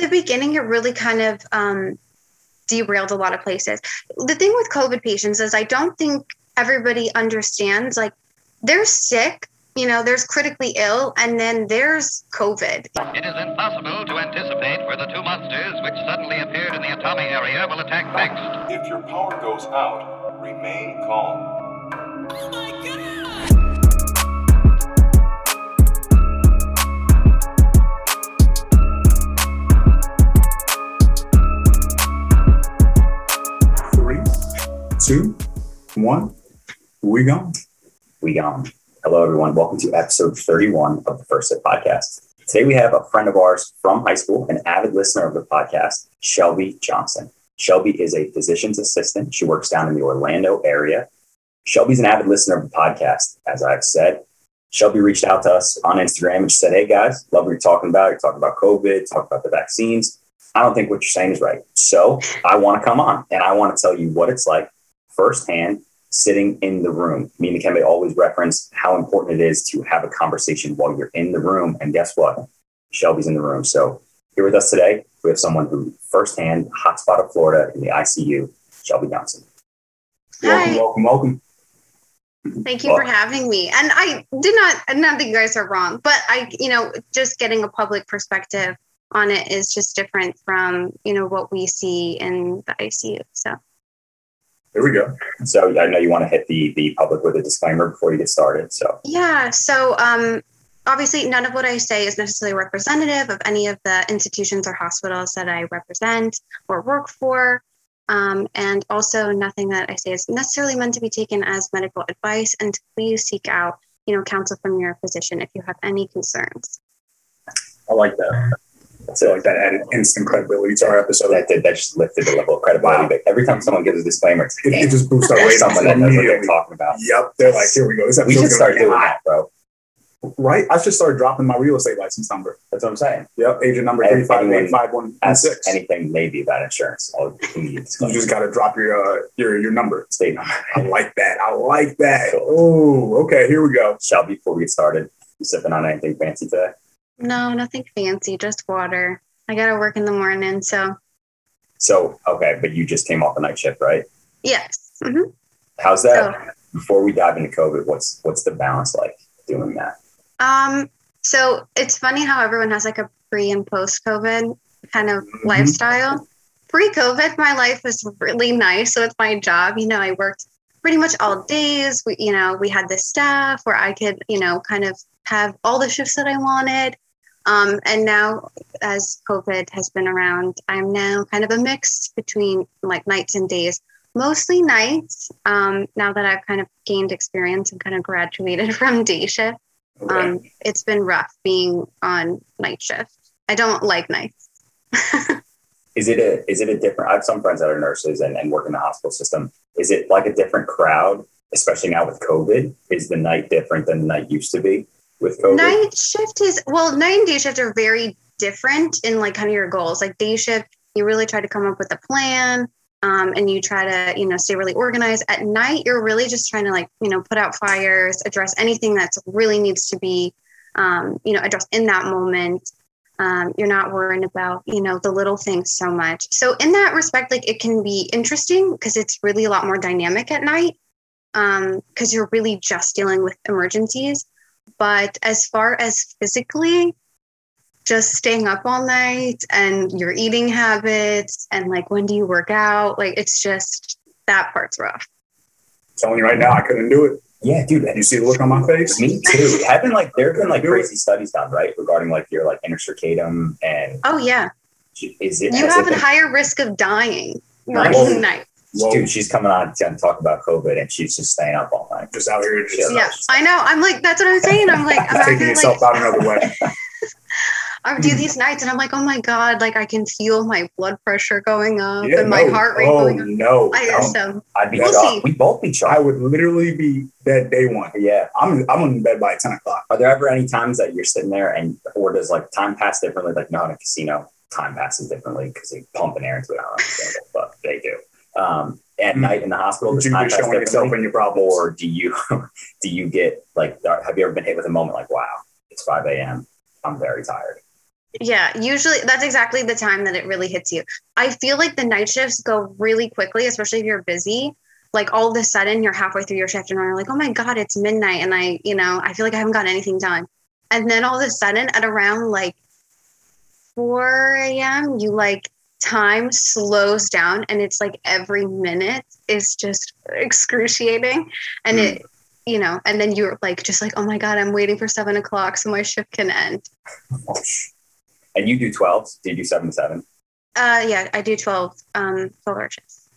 the beginning, it really kind of um, derailed a lot of places. The thing with COVID patients is I don't think everybody understands like they're sick, you know, there's critically ill, and then there's COVID. It is impossible to anticipate where the two monsters which suddenly appeared in the Atami area will attack next. If your power goes out, remain calm. Three, two, one. We gone. We gone. Hello, everyone. Welcome to episode 31 of the First Sip podcast. Today, we have a friend of ours from high school, an avid listener of the podcast, Shelby Johnson. Shelby is a physician's assistant. She works down in the Orlando area. Shelby's an avid listener of the podcast, as I've said. Shelby reached out to us on Instagram and she said, Hey guys, love what you're talking about. You're talking about COVID, talking about the vaccines. I don't think what you're saying is right. So I want to come on and I want to tell you what it's like firsthand sitting in the room. Me and Dikembe always reference how important it is to have a conversation while you're in the room. And guess what? Shelby's in the room. So here with us today, we have someone who firsthand hotspot of Florida in the ICU, Shelby Johnson. Welcome, Hi. welcome, welcome. Thank you for having me. And I did not, not that you guys are wrong, but I, you know, just getting a public perspective on it is just different from, you know, what we see in the ICU. So, Here we go. So I know you want to hit the the public with a disclaimer before you get started. So yeah. So, um, obviously, none of what I say is necessarily representative of any of the institutions or hospitals that I represent or work for. Um, and also, nothing that I say is necessarily meant to be taken as medical advice. And please seek out, you know, counsel from your physician if you have any concerns. I like that. I feel like that added instant credibility to our episode. that did that just lifted the level of credibility. Wow. But every time someone gives a disclaimer, it's It, it just boosts our ratings someone that knows what they're talking about. Yep, they're like, here we go. This We should start doing hot. that, bro. Right? I should start dropping my real estate license number. That's what I'm saying. Yep, agent number three five eight five one six. anything maybe about insurance. You just got to drop your uh, your your number. state number. I like that. I like that. Cool. Oh, okay. Here we go. Shelby, before we get started, you sipping on anything fancy today? No, nothing fancy, just water. I got to work in the morning. So, So okay, but you just came off a night shift, right? yes. hmm How's that? Before we dive into COVID, what's what's the balance like doing that? Um, so it's funny how everyone has like a pre and post COVID kind of Mhm. lifestyle. Pre COVID, my life was really nice. So it's my job. You know, I worked pretty much all days. We, you know, we had the staff where I could, you know, kind of have all the shifts that I wanted. Um, and now, as COVID has been around, I'm now kind of a mix between like nights and days. Mostly nights. Um, now that I've kind of gained experience and kind of graduated from day shift Okay. um, it's been rough being on night shift. I don't like nights. Is it a is it a different? I have some friends that are nurses and, and work in the hospital system. Is it like a different crowd, especially now with COVID? Is the night different than the night used to be with COVID? Night shift is well, night and day shift are very different in like kind of your goals. Like day shift, you really try to come up with a plan. Um, and you try to, you know, stay really organized. At night, you're really just trying to like, you know, put out fires, address anything that's really needs to be, um, you know, addressed in that moment. Um, you're not worrying about, you know, the little things so much. So in that respect, like it can be interesting because it's really a lot more dynamic at night because you're really just dealing with emergencies. But as far as physically, just staying up all night and your eating habits and like when do you work out, like it's just that part's rough. telling you right now, I couldn't do it. Yeah, dude. And you see the look on my face? Me too. Having like there have been like crazy studies done, right, regarding like your like intercircadian and Oh yeah, is it you have it a been- higher risk of dying Nice. working night. Whoa. dude? She's coming on to talk about COVID and she's just staying up all night. Just out here, just Yeah, I know. I'm like, that's what I'm saying. I'm like, I'm taking here yourself like, out another way. I do these nights, and I'm like, oh my god, like I can feel my blood pressure going up Yeah, and my no. heart rate oh, going up. no. I Um, so I'd be We'll shocked. see. We both be I would literally be dead day one. Yeah. I'm I'm in bed by ten o'clock. Are there ever any times that you're sitting there and or does like time pass differently? Like no, in a casino, time passes differently because they pump an air into it. I don't understand it, but they do. Um, at Mhm. night in the hospital, does You time just pass showing yourself differently? and your problems. or do you do you get like have you ever been hit with a moment like wow it's 5 a.m i'm very tired Yeah, usually that's exactly the time that it really hits you. I feel like the night shifts go really quickly, especially if you're busy. Like all of a sudden, you're halfway through your shift and you're like, "Oh my god, it's midnight," and I, you know, I feel like I haven't gotten anything done. And then all of a sudden, at around like 4 a.m., you like time slows down, and it's like every minute is just excruciating, and it, you know, and then you're like, just like, "Oh my god, I'm waiting for seven o'clock so my shift can end." And you do 12s? Do you do 7 to 7? Uh, yeah, I do 12, um, 12 hour shifts.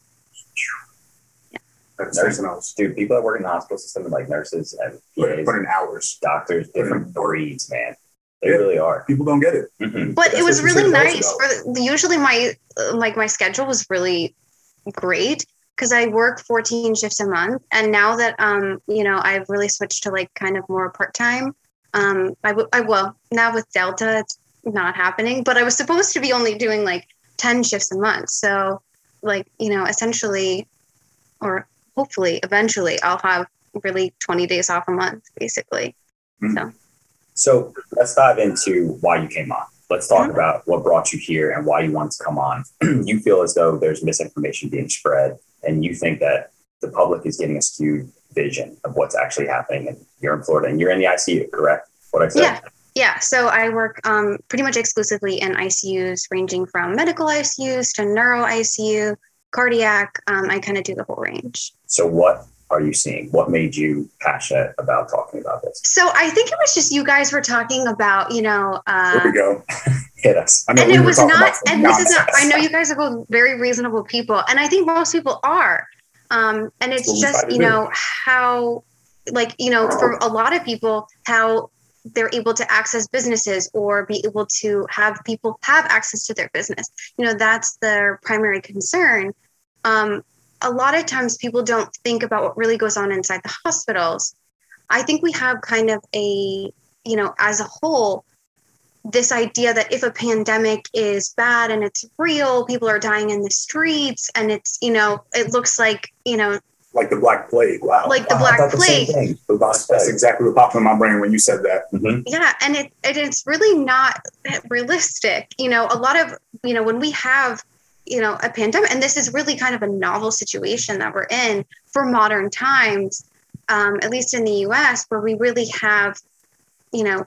That's Nurse- something else. Dude, people that work in the hospital system, like nurses and Put, PAs, put in hours. doctors, different breeds, man. They Yeah. really are. People don't get it. Mhm. But That's it was really nice though. for usually my like my schedule was really great because I work 14 shifts a month and now that um you know I've really switched to like kind of more part-time um I, w- I will now with Delta it's not happening but I was supposed to be only doing like 10 shifts a month so like you know essentially or hopefully eventually I'll have really 20 days off a month basically So let's dive into why you came on. Let's talk Mhm. about what brought you here and why you wanted to come on. you feel as though there's misinformation being spread, and you think that the public is getting a skewed vision of what's actually happening. And you're in Florida and you're in the ICU, correct? What I said? Yeah. Yeah, so I work um, pretty much exclusively in ICUs, ranging from medical ICUs to neuro ICU, cardiac. Um, I kind of do the whole range. So what are you seeing? What made you passionate about talking about this? So I think it was just you guys were talking about, you know, There uh, we go. Hit us. I know and we it was not, and this is not. I know you guys are both very reasonable people, and I think most people are. Um, and it's just, you know, how, like, you know, for a lot of people, how they're able to access businesses or be able to have people have access to their business. You know, that's their primary concern. Um, a lot of times people don't think about what really goes on inside the hospitals. I think we have kind of a, you know, as a whole, this idea that if a pandemic is bad and it's real, people are dying in the streets, and it's, you know, it looks like, you know, like the Black Plague. Wow. like the Wow, Black the Plague. The Black That's Plague. exactly what popped in my brain when you said that. Mhm. yeah and it, and it's really not realistic you know a lot of you know when we have you know a pandemic and this is really kind of a novel situation that we're in for modern times um, at least in the us where we really have you know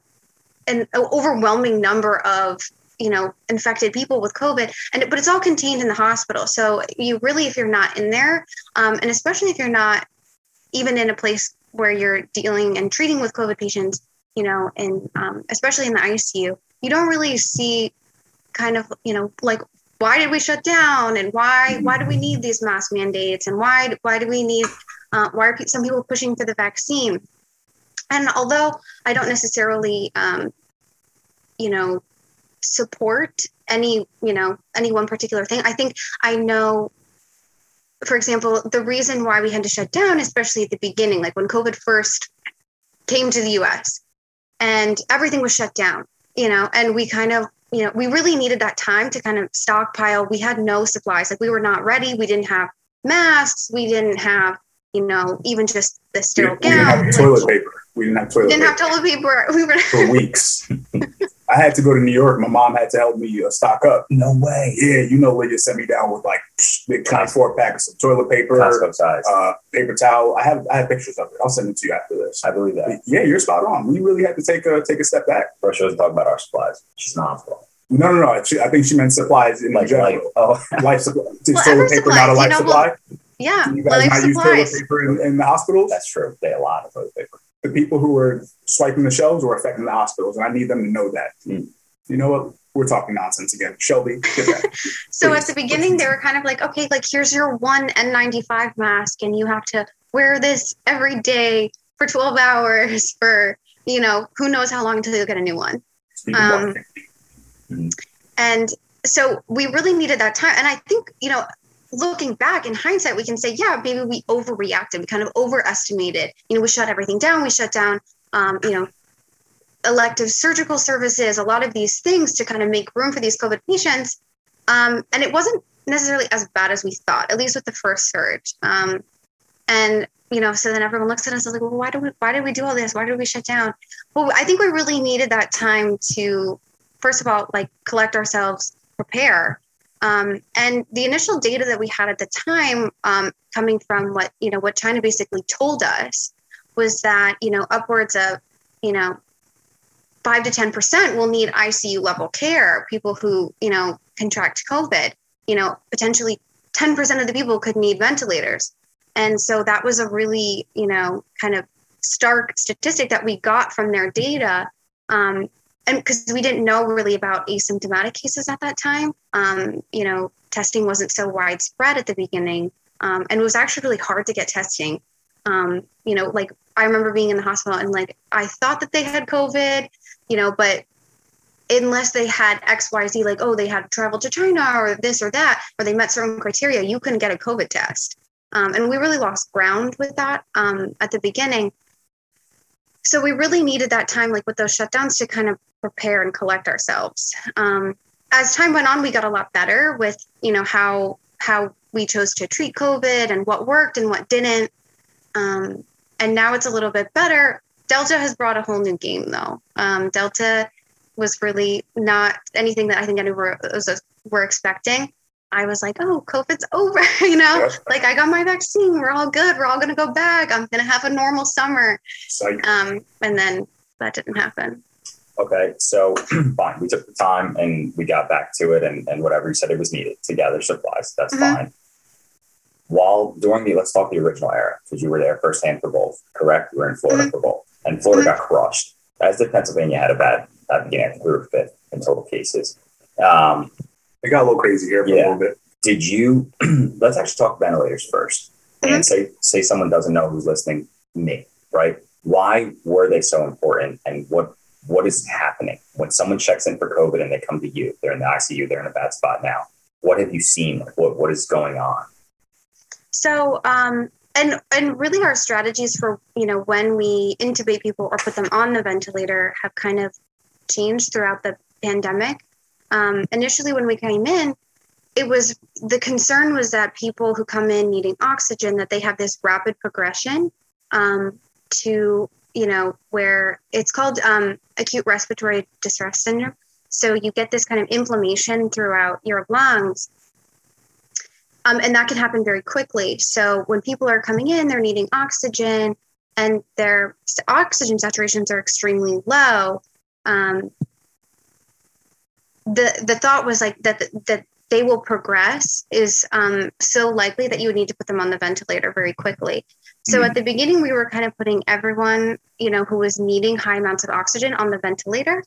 an overwhelming number of you know infected people with covid and but it's all contained in the hospital. So you really if you're not in there um, and especially if you're not even in a place where you're dealing and treating with covid patients you know and um, especially in the icu you don't really see kind of you know like why did we shut down? And why why do we need these mask mandates? And why why do we need uh, why are some people pushing for the vaccine? And although i don't necessarily um, you know support any you know any one particular thing i think i know for example the reason why we had to shut down especially at the beginning like when covid first came to the us and everything was shut down you know and we kind of you know we really needed that time to kind of stockpile we had no supplies like we were not ready we didn't have masks we didn't have you know even just the We, sterile we didn't have gown toilet paper. We didn't have toilet didn't have paper toilet paper we were for weeks. I had to go to New York. My mom had to help me uh, stock up. No way. Yeah, you know, Lydia sent me down with like big 24 packets of toilet paper, Costco size. uh, paper towel. I have I have pictures of it. I'll send it to you after this. I believe that. Yeah, you're spot on. We really had to take a take a step back. Bro, she doesn't talk about our supplies. She's not the hospital. No, no, no. She, I think she meant supplies in Like, general. like, oh, life supply. Is Well, toilet every paper not a life you know, supply? yeah you guys life not use toilet paper in, in the hospitals? that's true. They a lot of toilet paper. the people who are swiping the shelves were affecting the hospitals, and I need them to know that. Mm. You know what? We're talking nonsense again. Shelby, get that. So Please. at the beginning, they were kind of like, okay, like here's your one N95 mask, and you have to wear this every day for 12 hours for, you know, who knows how long until you'll get a new one. Um, marketing. And so we really needed that time. And I think, you know, looking back in hindsight, we can say, yeah, maybe we overreacted. We kind of overestimated. You know, we shut everything down. We shut down, um, you know, elective surgical services, a lot of these things to kind of make room for these COVID patients. Um, and it wasn't necessarily as bad as we thought, at least with the first surge. Um, and you know, so then everyone looks at us and like, well, why do we, why did we do all this? Why did we shut down? Well, I think we really needed that time to first of all, like collect ourselves, prepare. Um, and the initial data that we had at the time, um, coming from what you know, what China basically told us, was that you know upwards of you know five to ten percent will need ICU level care. People who you know contract COVID, you know, potentially ten percent of the people could need ventilators. And so that was a really you know kind of stark statistic that we got from their data. Um, and because we didn't know really about asymptomatic cases at that time, um, you know, testing wasn't so widespread at the beginning. Um, and it was actually really hard to get testing. Um, you know, like I remember being in the hospital and like I thought that they had COVID, you know, but unless they had XYZ, like, oh, they had traveled to China or this or that, or they met certain criteria, you couldn't get a COVID test. Um, and we really lost ground with that um, at the beginning. So we really needed that time, like with those shutdowns, to kind of prepare and collect ourselves. Um, as time went on, we got a lot better with, you know, how how we chose to treat COVID and what worked and what didn't. Um, and now it's a little bit better. Delta has brought a whole new game, though. Um, Delta was really not anything that I think anyone was were expecting. I was like, oh, COVID's over, you know, Yes. like I got my vaccine. We're all good. We're all going to go back. I'm going to have a normal summer. Um, and then that didn't happen. Okay, so fine. We took the time and we got back to it and, and whatever you said it was needed to gather supplies. That's Mhm. fine. While during the let's talk the original era, because you were there firsthand for both, correct? You were in Florida Mhm. for both. And Florida got crushed. As did Pennsylvania had a bad at the beginning, I think we were fifth in total cases. Um, It got a little crazy here for Yeah. a little bit. did you let's actually talk ventilators 1st Mhm. and say say someone doesn't know who's listening me right why were they so important and what what is happening? When someone checks in for covid and they come to you they're in the icu they're in a bad spot now what have you seen? What, what is going on? So, um, and and really, our strategies for you know when we intubate people or put them on the ventilator have kind of changed throughout the pandemic. Um, initially, when we came in, it was the concern was that people who come in needing oxygen that they have this rapid progression um, to you know where it's called um, acute respiratory distress syndrome. So you get this kind of inflammation throughout your lungs um, and that can happen very quickly. So when people are coming in, they're needing oxygen, and their oxygen saturations are extremely low. Um, the the thought was like that that they will progress is um, so likely that you would need to put them on the ventilator very quickly. So at the beginning, we were kind of putting everyone, you know, who was needing high amounts of oxygen on the ventilator.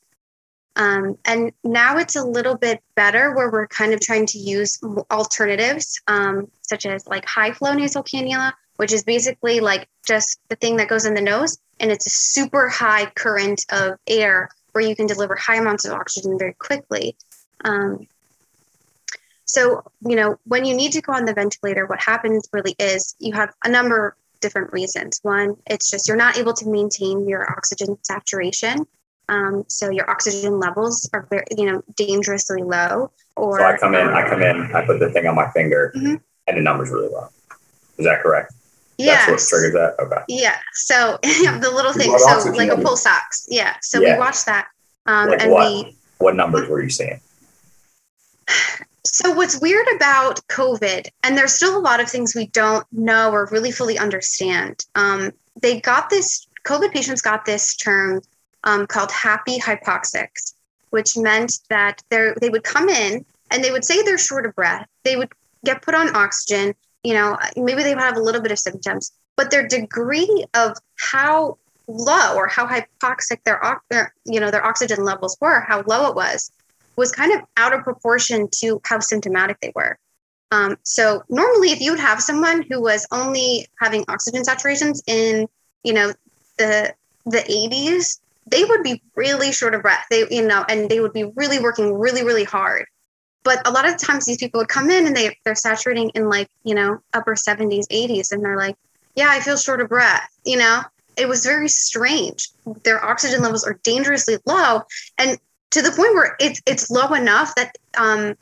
Um, and now it's a little bit better where we're kind of trying to use alternatives, um, such as like high flow nasal cannula, which is basically like just the thing that goes in the nose, and it's a super high current of air where you can deliver high amounts of oxygen very quickly. Um, so, you know, when you need to go on the ventilator, what happens really is you have a number of different reasons. One, it's just you're not able to maintain your oxygen saturation. Um, so your oxygen levels are very, you know, dangerously low. Or so i come in i come in i put the thing on my finger Mhm. and the number's really low is that correct yes. that's what triggers that okay Yeah. So the little thing, so like a level. pulse ox. Yeah. So Yeah. we watched that. Um, Like and what? we what numbers were you seeing So, what's weird about COVID, and there's still a lot of things we don't know or really fully understand. Um, they got this, COVID patients got this term um, called happy hypoxics, which meant that they would come in and they would say they're short of breath. They would get put on oxygen. You know, maybe they would have a little bit of symptoms, but their degree of how low or how hypoxic their you know their oxygen levels were, how low it was, was kind of out of proportion to how symptomatic they were. Um, so normally, if you would have someone who was only having oxygen saturations in, you know, the the 80s, they would be really short of breath. They, you know, and they would be really working really, really hard. But a lot of times, these people would come in and they they're saturating in like you know upper 70s, 80s, and they're like, yeah, I feel short of breath. You know, it was very strange. Their oxygen levels are dangerously low, and to the point where it's it's low enough that um,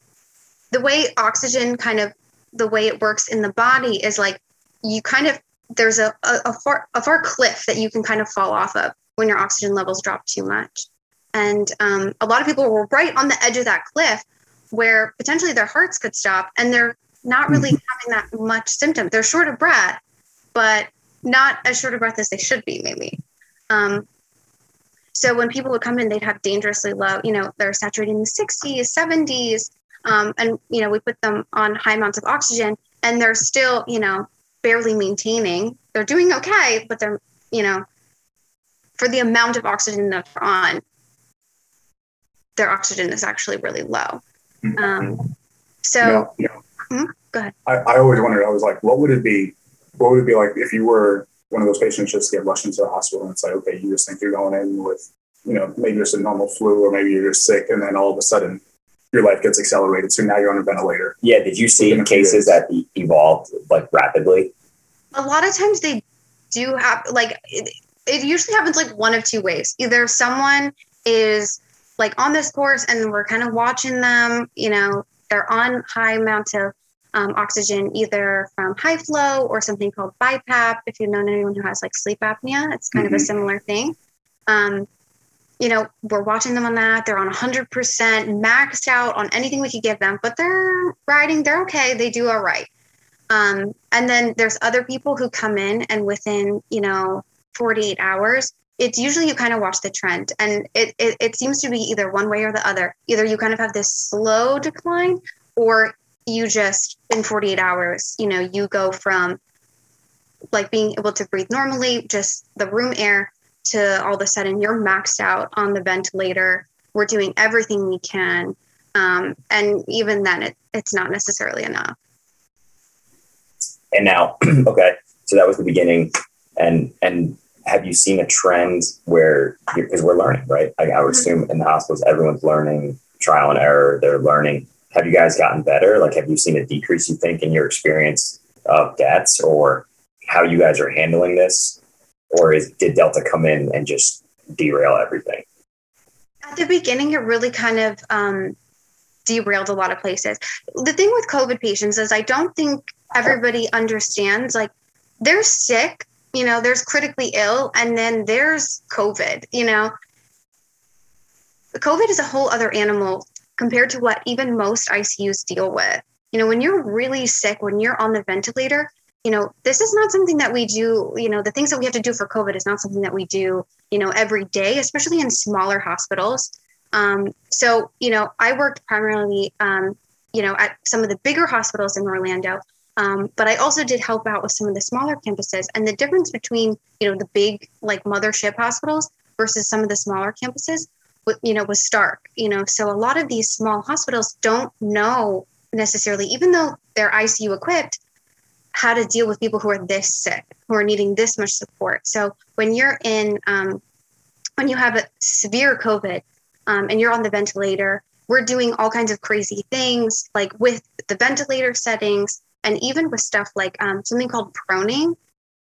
the way oxygen kind of the way it works in the body is like you kind of there's a, a, a far a far cliff that you can kind of fall off of when your oxygen levels drop too much. and um, a lot of people were right on the edge of that cliff where potentially their hearts could stop and they're not really having that much symptom they're short of breath but not as short of breath as they should be maybe. Um, so when people would come in they'd have dangerously low you know they're saturating in the 60s 70s um, and you know we put them on high amounts of oxygen and they're still you know barely maintaining. They're doing okay but they're you know for the amount of oxygen that they're on their oxygen is actually really low. Um, so you know, Mhm, go ahead. I, I always wondered, I was like, what would it be? What would it be like if you were one of those patients just get rushed into the hospital and it's like, okay, you just think you're going in with, you know, maybe just a normal flu or maybe you're just sick and then all of a sudden your life gets accelerated. So now you're on a ventilator. Yeah. Did you see Within cases that evolved like rapidly? a lot of times they do have like it, it usually happens like one of two ways either someone is like on this course and we're kind of watching them you know they're on high amounts of um, oxygen either from high flow or something called BiPAP. If you've known anyone who has like sleep apnea it's kind of a Mhm. similar thing. Um, you know we're watching them on that. They're on 100% maxed out on anything we could give them but they're riding. They're okay. They do all right. Um, and then there's other people who come in and within, you know, 48 hours, it's usually you kind of watch the trend. And it, it, it seems to be either one way or the other. Either you kind of have this slow decline or you just in 48 hours, you know, you go from like being able to breathe normally, just the room air to all of a sudden you're maxed out on the ventilator. We're doing everything we can. Um, and even then it, it's not necessarily enough. And now, okay, so that was the beginning. And and have you seen a trend where because we're learning, right? I, I would Mhm. assume in the hospitals everyone's learning, trial and error. They're learning. Have you guys gotten better? Like, have you seen a decrease? You think in your experience of deaths, or how you guys are handling this, or is did Delta come in and just derail everything? At the beginning, it really kind of um, derailed a lot of places. The thing with COVID patients is I don't think everybody understands like they're sick, you know, there's critically ill, and then there's COVID, you know. COVID is a whole other animal compared to what even most ICUs deal with. You know, when you're really sick, when you're on the ventilator, you know, this is not something that we do, you know, the things that we have to do for COVID is not something that we do, you know, every day, especially in smaller hospitals. Um, so, you know, I worked primarily, um, you know, at some of the bigger hospitals in Orlando, um, but I also did help out with some of the smaller campuses. And the difference between, you know, the big like mothership hospitals versus some of the smaller campuses, you know, was stark. You know, so a lot of these small hospitals don't know necessarily, even though they're ICU equipped, how to deal with people who are this sick, who are needing this much support. So when you're in, um, when you have a severe COVID um, and you're on the ventilator, we're doing all kinds of crazy things, like with the ventilator settings, and even with stuff like um, something called proning,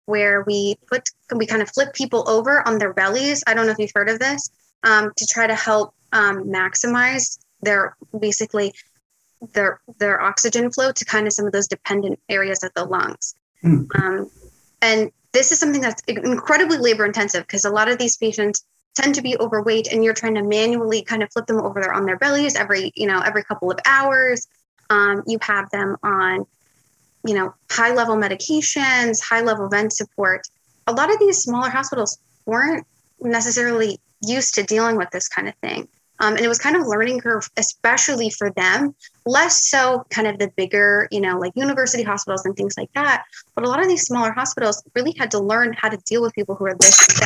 where we put we kind of flip people over on their bellies. I don't know if you've heard of this, um, to try to help um, maximize their basically their their oxygen flow to kind of some of those dependent areas of the lungs. Hmm. Um, and this is something that's incredibly labor intensive because a lot of these patients tend to be overweight and you're trying to manually kind of flip them over there on their bellies every you know every couple of hours um, you have them on you know high level medications high level vent support a lot of these smaller hospitals weren't necessarily used to dealing with this kind of thing um, and it was kind of learning curve especially for them less so kind of the bigger you know like university hospitals and things like that but a lot of these smaller hospitals really had to learn how to deal with people who are this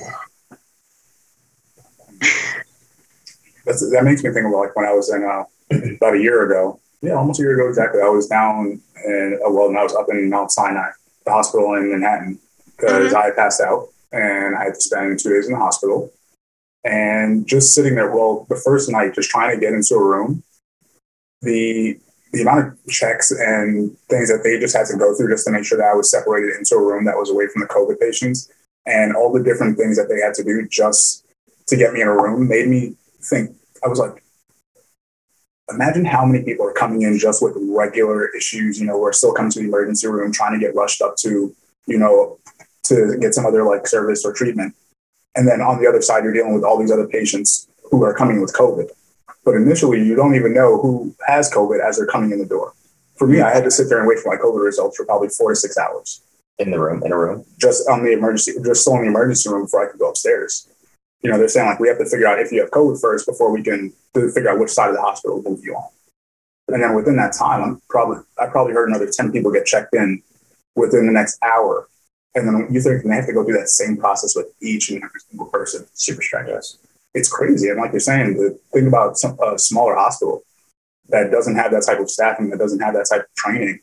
That's, that makes me think of like when I was in uh, about a year ago. Yeah, almost a year ago exactly. I was down in uh, well, and I was up in Mount Sinai, the hospital in Manhattan, because I passed out and I had to spend two days in the hospital. And just sitting there, well, the first night, just trying to get into a room, the the amount of checks and things that they just had to go through just to make sure that I was separated into a room that was away from the COVID patients, and all the different things that they had to do just to get me in a room made me think. I was like, imagine how many people are coming in just with regular issues. You know, we're still coming to the emergency room trying to get rushed up to, you know, to get some other like service or treatment. And then on the other side, you're dealing with all these other patients who are coming with COVID. But initially, you don't even know who has COVID as they're coming in the door. For me, I had to sit there and wait for my COVID results for probably four to six hours in the room, in a room. just on the emergency, just still in the emergency room before I could go upstairs. You know, they're saying like we have to figure out if you have COVID first before we can figure out which side of the hospital to move you on. And then within that time, I'm probably I probably heard another ten people get checked in within the next hour. And then you think they have to go through that same process with each and every single person. Super strenuous. It's crazy. And like you're saying, the thing about some, a smaller hospital that doesn't have that type of staffing, that doesn't have that type of training,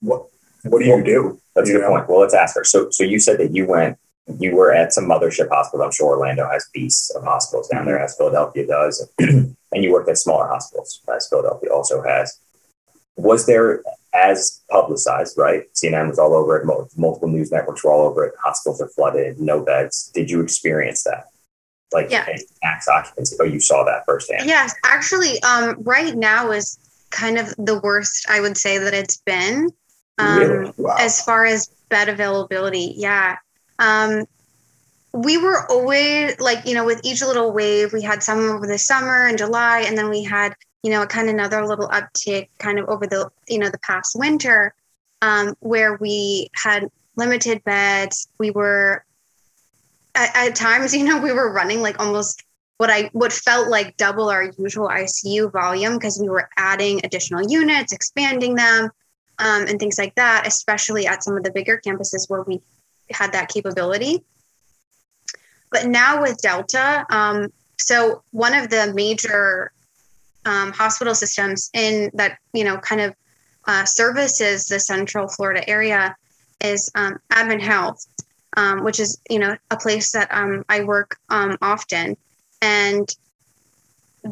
what what do you do? That's a good know? point. Well, let's ask her. So, so you said that you went, you were at some mothership hospital. I'm sure Orlando has beasts of hospitals down there, mm-hmm. as Philadelphia does, and you worked at smaller hospitals, as Philadelphia also has. Was there as publicized, right? CNN was all over it. Multiple news networks were all over it. Hospitals are flooded, no beds. Did you experience that? Like Yeah. max occupancy? Oh, you saw that firsthand. Yes, actually, um, right now is kind of the worst I would say that it's been. Um, Really? Wow. as far as bed availability yeah um we were always like you know with each little wave we had some over the summer and july and then we had you know kind of another little uptick kind of over the you know the past winter um where we had limited beds we were at, at times you know we were running like almost what i what felt like double our usual icu volume because we were adding additional units expanding them um, and things like that, especially at some of the bigger campuses where we had that capability. But now with Delta, um, so one of the major um, hospital systems in that you know kind of uh, services the Central Florida area is um, Advent Health, um, which is you know a place that um, I work um, often, and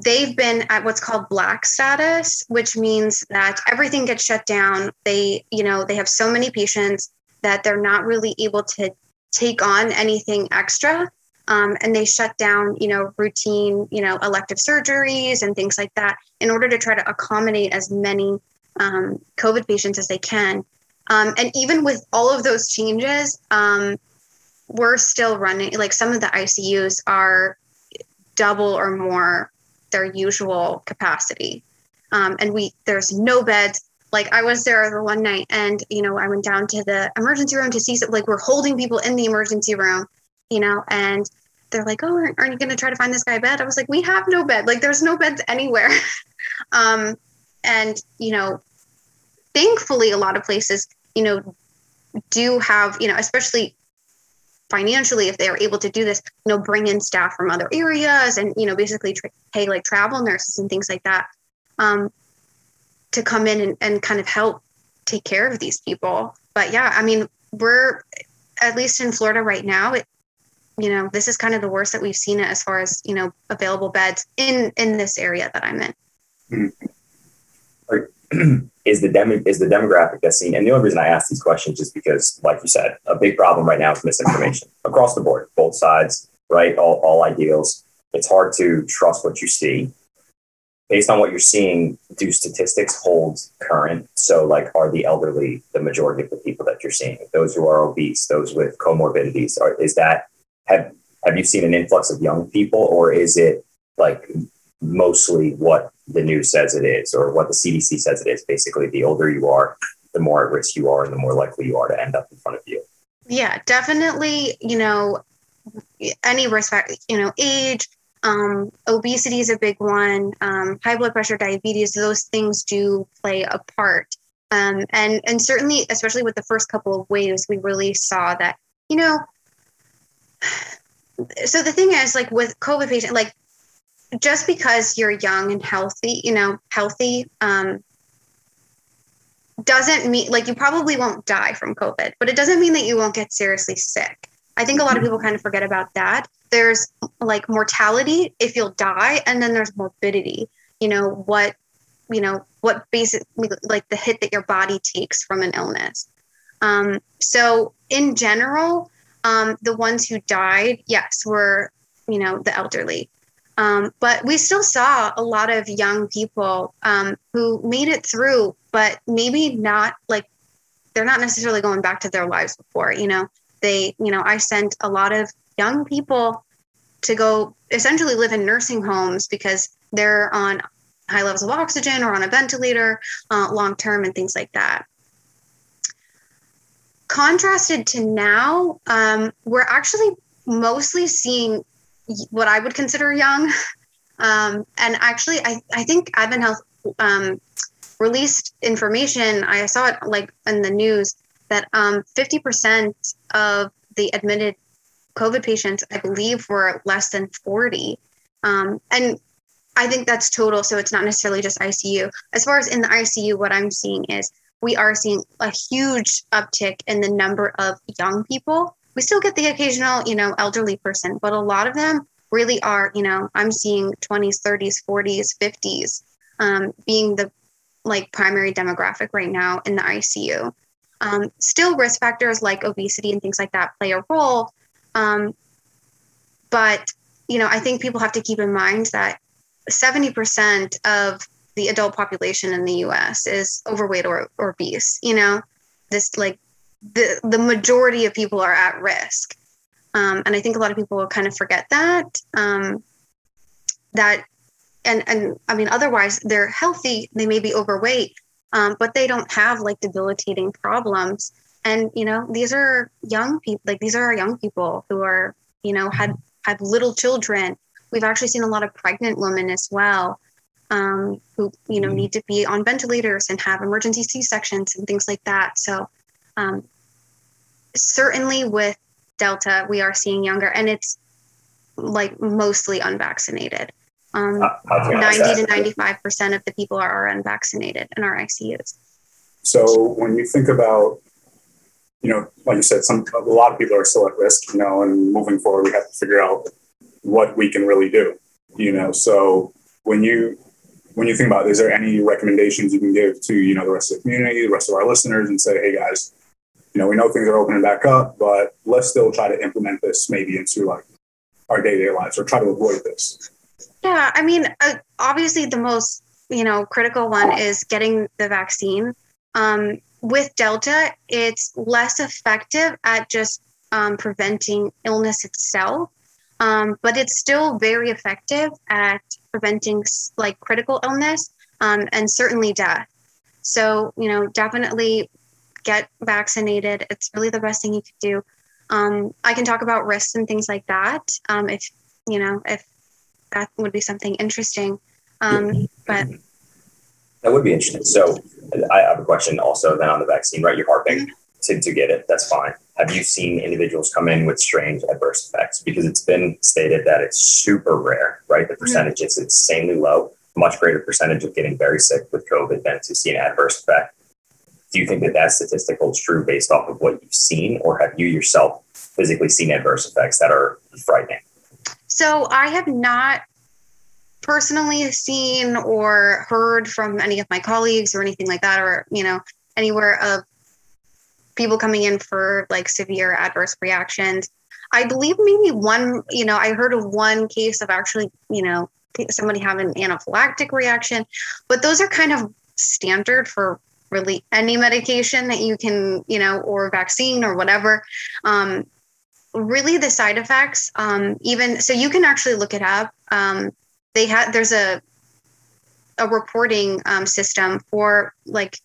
they've been at what's called black status which means that everything gets shut down. They you know they have so many patients that they're not really able to take on anything extra um, and they shut down you know routine you know elective surgeries and things like that in order to try to accommodate as many um, covid patients as they can um, and even with all of those changes um, we're still running like some of the icus are double or more their usual capacity. Um, and we there's no beds. Like I was there the one night, and you know I went down to the emergency room to see some, like we're holding people in the emergency room, you know, and they're like, "Oh, aren't, aren't you going to try to find this guy a bed?" I was like, "We have no bed. Like there's no beds anywhere." um, and you know, thankfully, a lot of places, you know, do have you know, especially financially if they are able to do this you know bring in staff from other areas and you know basically tra- pay like travel nurses and things like that um, to come in and, and kind of help take care of these people but yeah i mean we're at least in florida right now it you know this is kind of the worst that we've seen it as far as you know available beds in in this area that i'm in. Hmm. Is the demo is the demographic that's seen and the only reason i ask these questions is because like you said a big problem right now is misinformation across the board both sides right? All, all ideals. It's hard to trust what you see. Based on what you're seeing do statistics hold current? So like are the elderly the majority of the people that you're seeing? Those who are obese those with comorbidities are, is that have have you seen an influx of young people or is it like mostly what the news says it is or what the CDC says it is. Basically, the older you are, the more at risk you are and the more likely you are to end up in front of you. yeah definitely you know any risk you know age um, obesity is a big one um, high blood pressure diabetes those things do play a part um, and and certainly especially with the first couple of waves we really saw that you know so the thing is like with covid patient like just because you're young and healthy you know healthy um, doesn't mean like you probably won't die from covid but it doesn't mean that you won't get seriously sick. I think a lot of people kind of forget about that. There's like mortality if you'll die and then there's morbidity. You know what you know what basic like the hit that your body takes from an illness. Um, so in general um, the ones who died yes were you know the elderly um, but we still saw a lot of young people um, who made it through but maybe not like they're not necessarily going back to their lives before you know they you know i sent a lot of young people to go essentially live in nursing homes because they're on high levels of oxygen or on a ventilator uh, long term and things like that. Contrasted to now, um, we're actually mostly seeing what I would consider young. Um, and actually, I, I think Advent Health um, released information. I saw it like in the news that um, 50% of the admitted COVID patients, I believe, were less than 40. Um, and I think that's total. So it's not necessarily just ICU. As far as in the ICU, what I'm seeing is we are seeing a huge uptick in the number of young people. We still get the occasional, you know, elderly person, but a lot of them really are, you know, I'm seeing 20s, 30s, 40s, 50s um, being the like primary demographic right now in the ICU. Um, still, risk factors like obesity and things like that play a role. Um, but, you know, I think people have to keep in mind that 70% of the adult population in the US is overweight or, or obese. You know, this like the, the majority of people are at risk. Um, and I think a lot of people will kind of forget that. Um, that and and I mean otherwise they're healthy, they may be overweight, um, but they don't have like debilitating problems. And you know, these are young people like these are our young people who are, you know, had had little children. We've actually seen a lot of pregnant women as well um, who you know need to be on ventilators and have emergency C sections and things like that. So um, certainly with Delta, we are seeing younger, and it's like mostly unvaccinated. Um, 90 to 95 percent of the people are unvaccinated in our ICUs. So when you think about, you know, like you said, some a lot of people are still at risk, you know, and moving forward, we have to figure out what we can really do, you know. So when you when you think about, it, is there any recommendations you can give to you know the rest of the community, the rest of our listeners, and say, hey guys, you know we know things are opening back up, but let's still try to implement this maybe into like our day to day lives or try to avoid this. Yeah, I mean, uh, obviously the most you know critical one is getting the vaccine. Um, with Delta, it's less effective at just um, preventing illness itself, um, but it's still very effective at preventing like critical illness um, and certainly death. So, you know, definitely get vaccinated. It's really the best thing you could do. Um, I can talk about risks and things like that um, if, you know, if that would be something interesting. Um, but that would be interesting. So, I have a question also then on the vaccine, right? You're harping mm-hmm. to, to get it. That's fine. Have you seen individuals come in with strange adverse effects? Because it's been stated that it's super rare, right? The percentage mm-hmm. is insanely low, much greater percentage of getting very sick with COVID than to see an adverse effect. Do you think that that statistic holds true based off of what you've seen, or have you yourself physically seen adverse effects that are frightening? So I have not personally seen or heard from any of my colleagues or anything like that, or, you know, anywhere of people coming in for like severe adverse reactions. I believe maybe one, you know, I heard of one case of actually, you know, somebody having an anaphylactic reaction, but those are kind of standard for really any medication that you can, you know, or vaccine or whatever. Um, really, the side effects, um, even so, you can actually look it up. Um, they had there's a a reporting um, system for like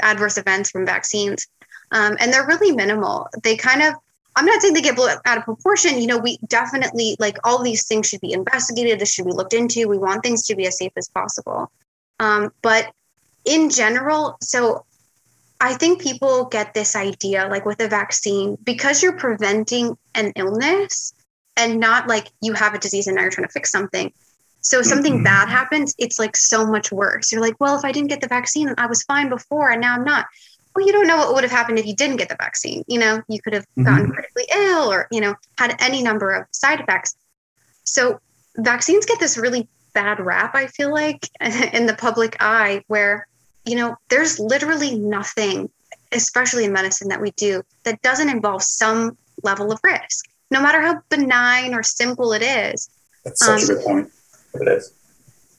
adverse events from vaccines um, and they're really minimal. They kind of, I'm not saying they get blown out of proportion. You know, we definitely like all these things should be investigated. This should be looked into. We want things to be as safe as possible. Um, but in general, so I think people get this idea like with a vaccine because you're preventing an illness and not like you have a disease and now you're trying to fix something. So if something mm-hmm. bad happens, it's like so much worse. You're like, well, if I didn't get the vaccine, I was fine before and now I'm not well, you don't know what would have happened if you didn't get the vaccine. You know, you could have mm-hmm. gotten critically ill or, you know, had any number of side effects. So vaccines get this really bad rap, I feel like, in the public eye, where, you know, there's literally nothing, especially in medicine, that we do that doesn't involve some level of risk, no matter how benign or simple it is. That's such um, a good point. It is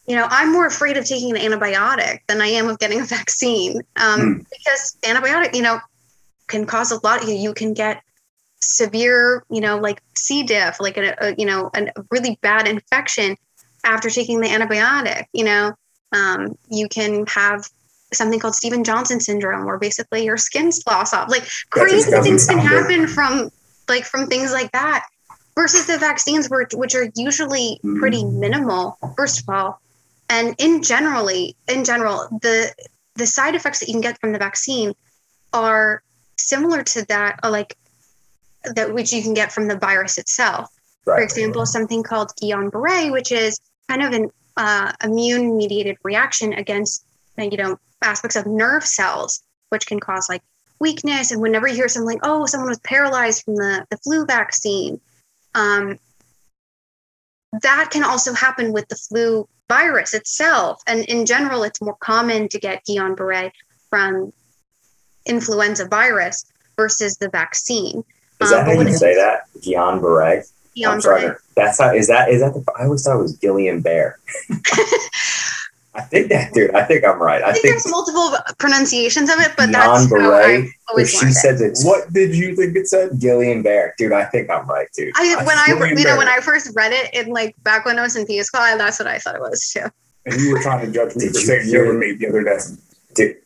you know, I'm more afraid of taking an antibiotic than I am of getting a vaccine um, mm. because antibiotic, you know, can cause a lot. You, you can get severe, you know, like C. diff, like a, a you know, a really bad infection after taking the antibiotic. You know, um, you can have something called Steven Johnson syndrome, where basically your skin sloughs off. Like crazy things can happen from like from things like that. Versus the vaccines, which are usually pretty mm. minimal. First of all, and in generally, in general, the the side effects that you can get from the vaccine are similar to that, uh, like that which you can get from the virus itself. Right. For example, something called Guillain-Barré, which is kind of an uh, immune-mediated reaction against, you know, aspects of nerve cells, which can cause like weakness. And whenever you hear something like, "Oh, someone was paralyzed from the the flu vaccine," um, that can also happen with the flu virus itself. And in general, it's more common to get Guillain Barre from influenza virus versus the vaccine. Is that um, how you say that? Guillain Barre? Guillain Barre. That's how, is that, is that the, I always thought it was Gillian Bear. I think that, dude. I think I'm right. I, I think, think, there's multiple pronunciations of it, but that's how I always she said it. What did you think it said? Gillian Bear, dude. I think I'm right, dude. I when I Gillian you know when I first read it in like back when I was in PA school, that's what I thought it was too. And you were trying to judge me for saying you were me the other day, dude.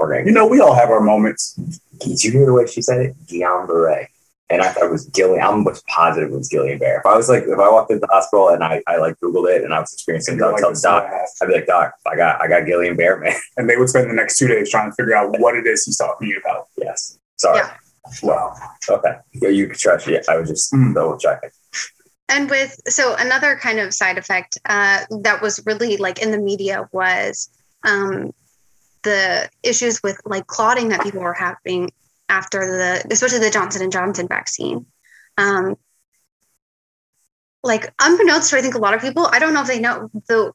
Okay. You know, we all have our moments. Did you hear the way she said it? Guillain Barre and I thought it was Gillian. I'm much positive it was Gillian Bear. If I was like, if I walked into the hospital and I, I like Googled it and I was experiencing it, I'd tell the doc, I'd be like, Doc, I got, I got Gillian Bear, man. And they would spend the next two days trying to figure out what it is he's talking to you about. Yes. Sorry. Yeah. Wow. Okay. Yeah, you could trust it. I was just mm. double checking. And with so another kind of side effect uh, that was really like in the media was um, the issues with like clotting that people were having after the, especially the Johnson and Johnson vaccine. Um, like unbeknownst to I think a lot of people, I don't know if they know the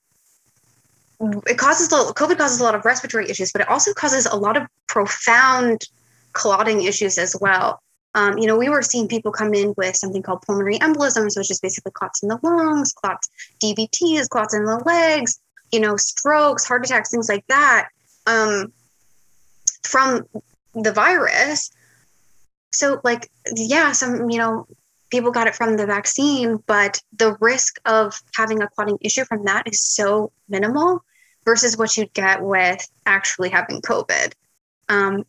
it causes COVID causes a lot of respiratory issues, but it also causes a lot of profound clotting issues as well. Um, you know, we were seeing people come in with something called pulmonary embolisms, which is basically clots in the lungs, clots, DVTs, clots in the legs, you know, strokes, heart attacks, things like that, um, from the virus. So, like, yeah, some, you know, people got it from the vaccine, but the risk of having a clotting issue from that is so minimal versus what you'd get with actually having COVID. Um,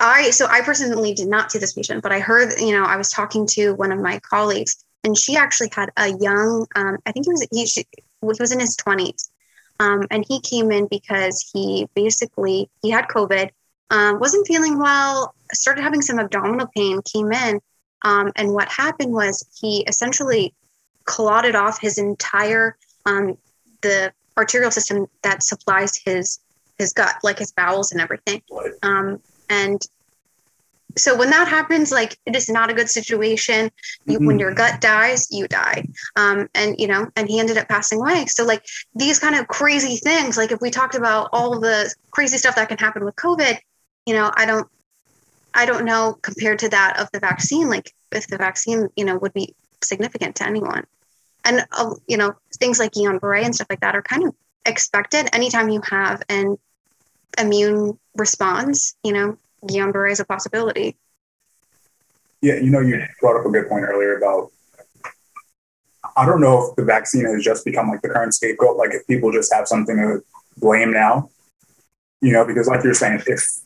I so I personally did not see this patient, but I heard you know I was talking to one of my colleagues, and she actually had a young, um, I think he was he, she, he was in his twenties, um, and he came in because he basically he had COVID um, wasn't feeling well, started having some abdominal pain, came in. Um, and what happened was he essentially clotted off his entire um, the arterial system that supplies his his gut, like his bowels and everything. Um, and so when that happens, like it is not a good situation. You, mm-hmm. When your gut dies, you die. Um, and you know, and he ended up passing away. So like these kind of crazy things, like if we talked about all the crazy stuff that can happen with COVID, you know, I don't, I don't know compared to that of the vaccine, like if the vaccine, you know, would be significant to anyone. And, uh, you know, things like Guillain-Barré and stuff like that are kind of expected anytime you have an immune response, you know, Guillain-Barré is a possibility. Yeah, you know, you brought up a good point earlier about I don't know if the vaccine has just become like the current scapegoat, like if people just have something to blame now, you know, because like you're saying, if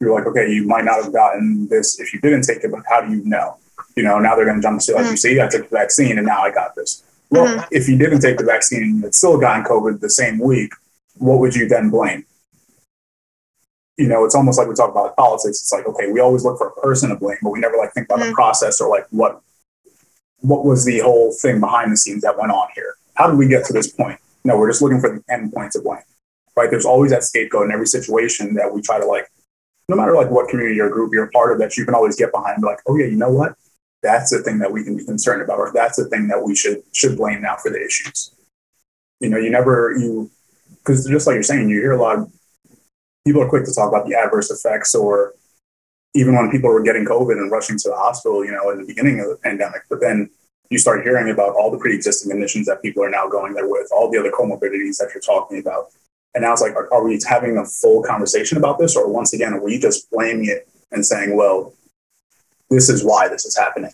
you're like, okay, you might not have gotten this if you didn't take it, but how do you know? You know, now they're going to jump to like mm-hmm. you see, I took the vaccine and now I got this. Well, mm-hmm. if you didn't take the vaccine and you had still gotten COVID the same week, what would you then blame? You know, it's almost like we talk about politics. It's like, okay, we always look for a person to blame, but we never like think about mm-hmm. the process or like what what was the whole thing behind the scenes that went on here? How did we get to this point? No, we're just looking for the end point to blame. Right? There's always that scapegoat in every situation that we try to like no matter like what community or group you're a part of, that you can always get behind, like, oh yeah, you know what? That's the thing that we can be concerned about, or that's the thing that we should should blame now for the issues. You know, you never you because just like you're saying, you hear a lot of people are quick to talk about the adverse effects, or even when people were getting COVID and rushing to the hospital, you know, in the beginning of the pandemic, but then you start hearing about all the pre-existing conditions that people are now going there with, all the other comorbidities that you're talking about. And now it's like, are, are, we having a full conversation about this? Or once again, are we just blaming it and saying, well, this is why this is happening.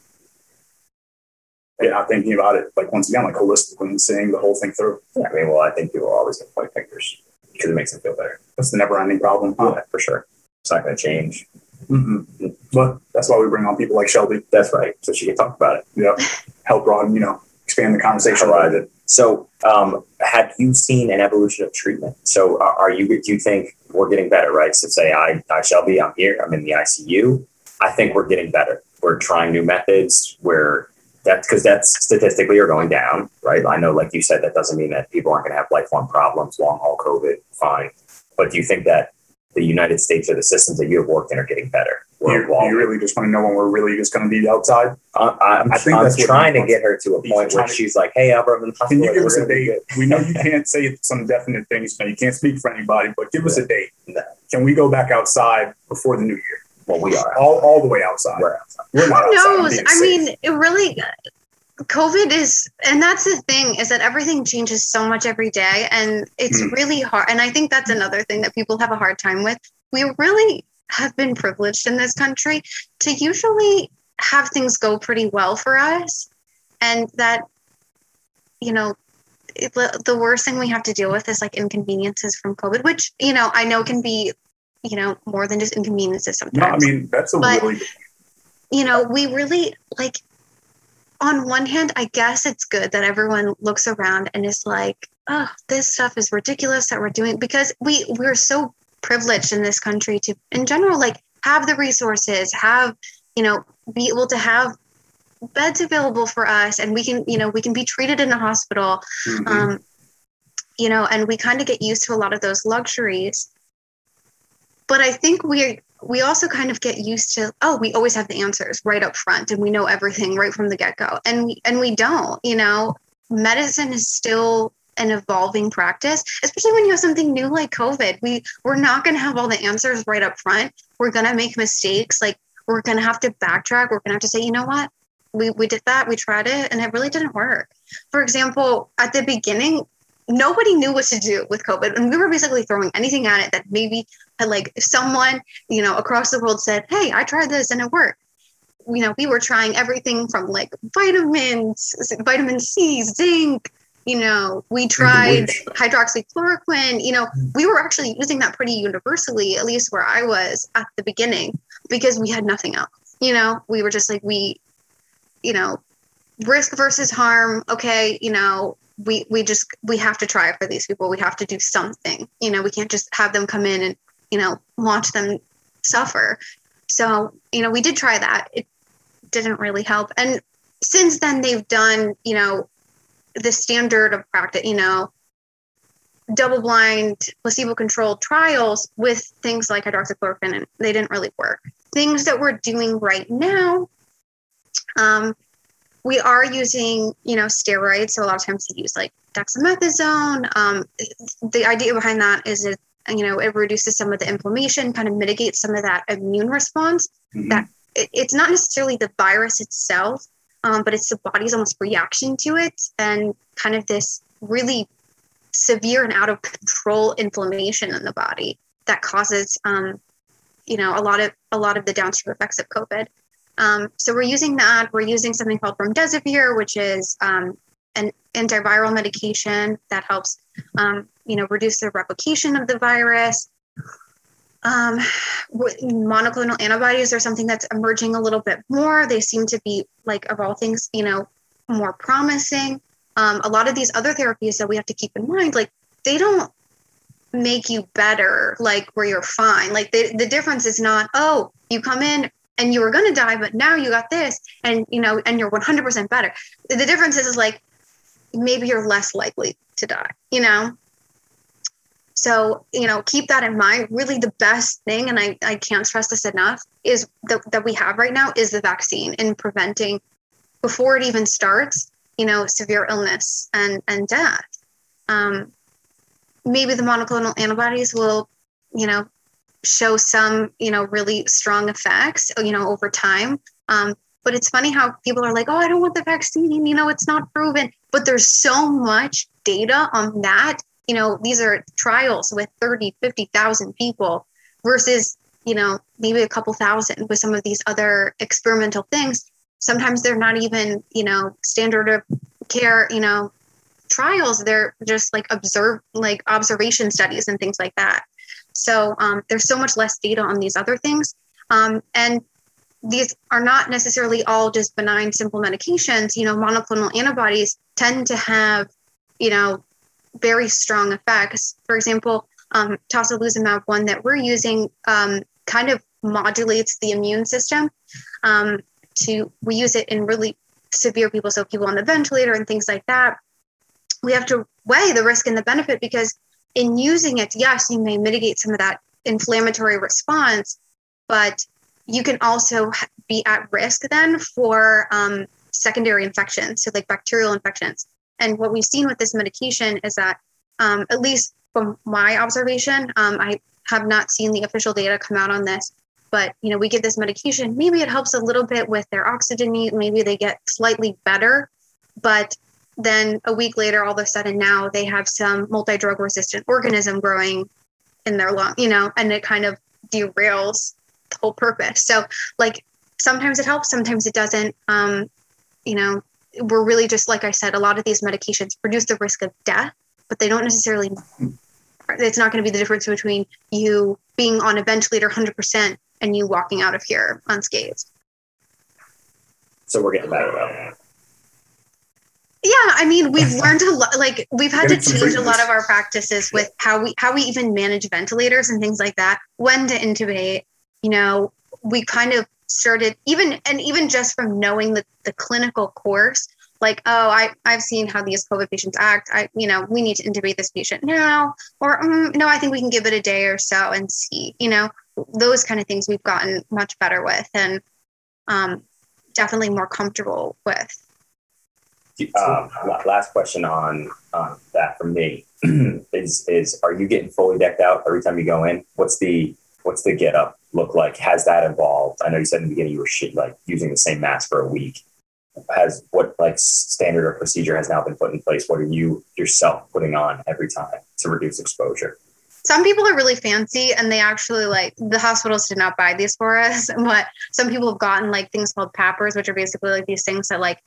And not thinking about it like once again, like holistically and seeing the whole thing through. Yeah, I mean, well, I think people are always get point fingers because it makes them feel better. That's the never ending problem. Huh? Yeah, for sure. It's not going to change. Mm-mm. But that's why we bring on people like Shelby. That's right. So she can talk about it. Yep. Help broaden, you know, expand the conversation bit. So, um, have you seen an evolution of treatment? So, are, you? Do you think we're getting better? Right. So, say I, I Shelby, I'm here. I'm in the ICU. I think we're getting better. We're trying new methods. We're that's because that's statistically are going down, right? I know, like you said, that doesn't mean that people aren't going to have lifelong problems, long haul COVID, fine. But do you think that the United States or the systems that you have worked in are getting better? We're You, evolving? you really just want to know when we're really just going to be outside. Uh, I'm, I think I'm that's trying to get her to a point where to- she's like, "Hey, Albert, I'm in the Can you give us We're a gonna date? We know you can't say some definite things. You, know, you can't speak for anybody, but give us a date. No. Can we go back outside before the new year? Well, we are. All, all the way outside. We're outside. We're not Who knows? being I safe. mean, it really, COVID is, and that's the thing is that everything changes so much every day, and it's Mm. really hard. And I think that's another thing that people have a hard time with. We really have been privileged in this country to usually have things go pretty well for us, and that, you know, it, the worst thing we have to deal with is like inconveniences from COVID, which you know I know can be, you know, more than just inconveniences sometimes no, I mean that's a But- really you know, we really like on one hand, I guess it's good that everyone looks around and is like, oh, this stuff is ridiculous that we're doing because we we're so privileged in this country to in general like have the resources, have, you know, be able to have beds available for us and we can, you know, we can be treated in a hospital. Mhm. Um, you know, and we kind of get used to a lot of those luxuries. But I think we we also kind of get used to oh, we always have the answers right up front, and we know everything right from the get go, and we, and we don't. You know, medicine is still an evolving practice, especially when you have something new like COVID. We we're not going to have all the answers right up front. We're going to make mistakes. Like we're going to have to backtrack. We're going to have to say, you know what, we we did that. We tried it, and it really didn't work. For example, at the beginning, nobody knew what to do with COVID. And we were basically throwing anything at it that maybe had like someone, you know, across the world said, Hey, I tried this and it worked. You know, we were trying everything from like vitamins, vitamin C, zinc, you know, we tried hydroxychloroquine, you know, we were actually using that pretty universally, at least where I was at the beginning, because we had nothing else. You know, we were just like, we, you know, risk versus harm. Okay, you know, we we just we have to try it for these people. We have to do something. You know, we can't just have them come in and you know watch them suffer. So you know, we did try that. It didn't really help. And since then, they've done you know the standard of practice. You know, double-blind, placebo-controlled trials with things like hydroxychloroquine, and they didn't really work. Things that we're doing right now. Um, we are using, you know, steroids. So a lot of times we use like dexamethasone. Um, the idea behind that is it, you know, it reduces some of the inflammation, kind of mitigates some of that immune response. Mhm. That it, it's not necessarily the virus itself, um, but it's the body's almost reaction to it and kind of this really severe and out of control inflammation in the body that causes, um, you know, a lot of a lot of the downstream effects of COVID. Um, so we're using that. We're using something called remdesivir, which is um, an antiviral medication that helps, um, you know, reduce the replication of the virus. Um, monoclonal antibodies are something that's emerging a little bit more. They seem to be, like, of all things, you know, more promising. Um, a lot of these other therapies that we have to keep in mind, like, they don't make you better, like, where you're fine. Like, the, the difference is not, oh, you come in and you were going to die, but now you got this, and you know, and you're 100% better. The the difference is, is like maybe you're less likely to die, you know? So, you know, keep that in mind. Really, the best thing, and I, I can't stress this enough, is that, that we have right now is the vaccine in preventing, before it even starts, you know, severe illness and, and death. Um, maybe the monoclonal antibodies will, you know, show some, you know, really strong effects, you know, over time. Um, but it's funny how people are like, oh, I don't want the vaccine, you know, it's not proven. But there's so much data on that. You know, these are trials with 30, 50,000 people versus you know, maybe a couple thousand with some of these other experimental things. Sometimes they're not even, you know, standard of care, you know, trials. They're just like observe, like observation studies and things like that. So um, there's so much less data on these other things. Um, and these are not necessarily all just benign, simple medications. You know, monoclonal antibodies tend to have, you know, very strong effects. For example, um, tocilizumab, one that we're using, um, kind of modulates the immune system. Um, to we use it in really severe people, so people on the ventilator and things like that. We have to weigh the risk and the benefit because in using it, yes, you may mitigate some of that inflammatory response, but you can also be at risk then for um, secondary infections, so like bacterial infections. And what we've seen with this medication is that, um, at least from my observation, um, I have not seen the official data come out on this. But you know, we give this medication. Maybe it helps a little bit with their oxygen need. Maybe they get slightly better, but then a week later, all of a sudden now they have some multi-drug resistant organism growing in their lung. You know, and it kind of derails the whole purpose. So, like sometimes it helps, sometimes it doesn't. Um, you know, we're really just like I said, a lot of these medications reduce the risk of death, but they don't necessarily. It's not going to be the difference between you being on a ventilator 100% and you walking out of here unscathed. So we're getting better though. Yeah, I mean, we've learned a lot. Like we've had to change a lot of our practices with how we how we even manage ventilators and things like that. When to intubate, you know, we kind of started even and even just from knowing the, the clinical course, like, oh, I I've seen how these COVID patients act. I you know we need to intubate this patient now, or mm, no, I think we can give it a day or so and see. You know, those kind of things we've gotten much better with and um, definitely more comfortable with. Um, last question on that from me is is are you getting fully decked out every time you go in? What's the what's the get up look like? Has that evolved? I know you said in the beginning you were shit, like using the same mask for a week. Has what like standard or procedure has now been put in place? What are you yourself putting on every time to reduce exposure? some people are really fancy and they actually like the hospitals did not buy these for us but some people have gotten like things called PAPRs which are basically like these things that like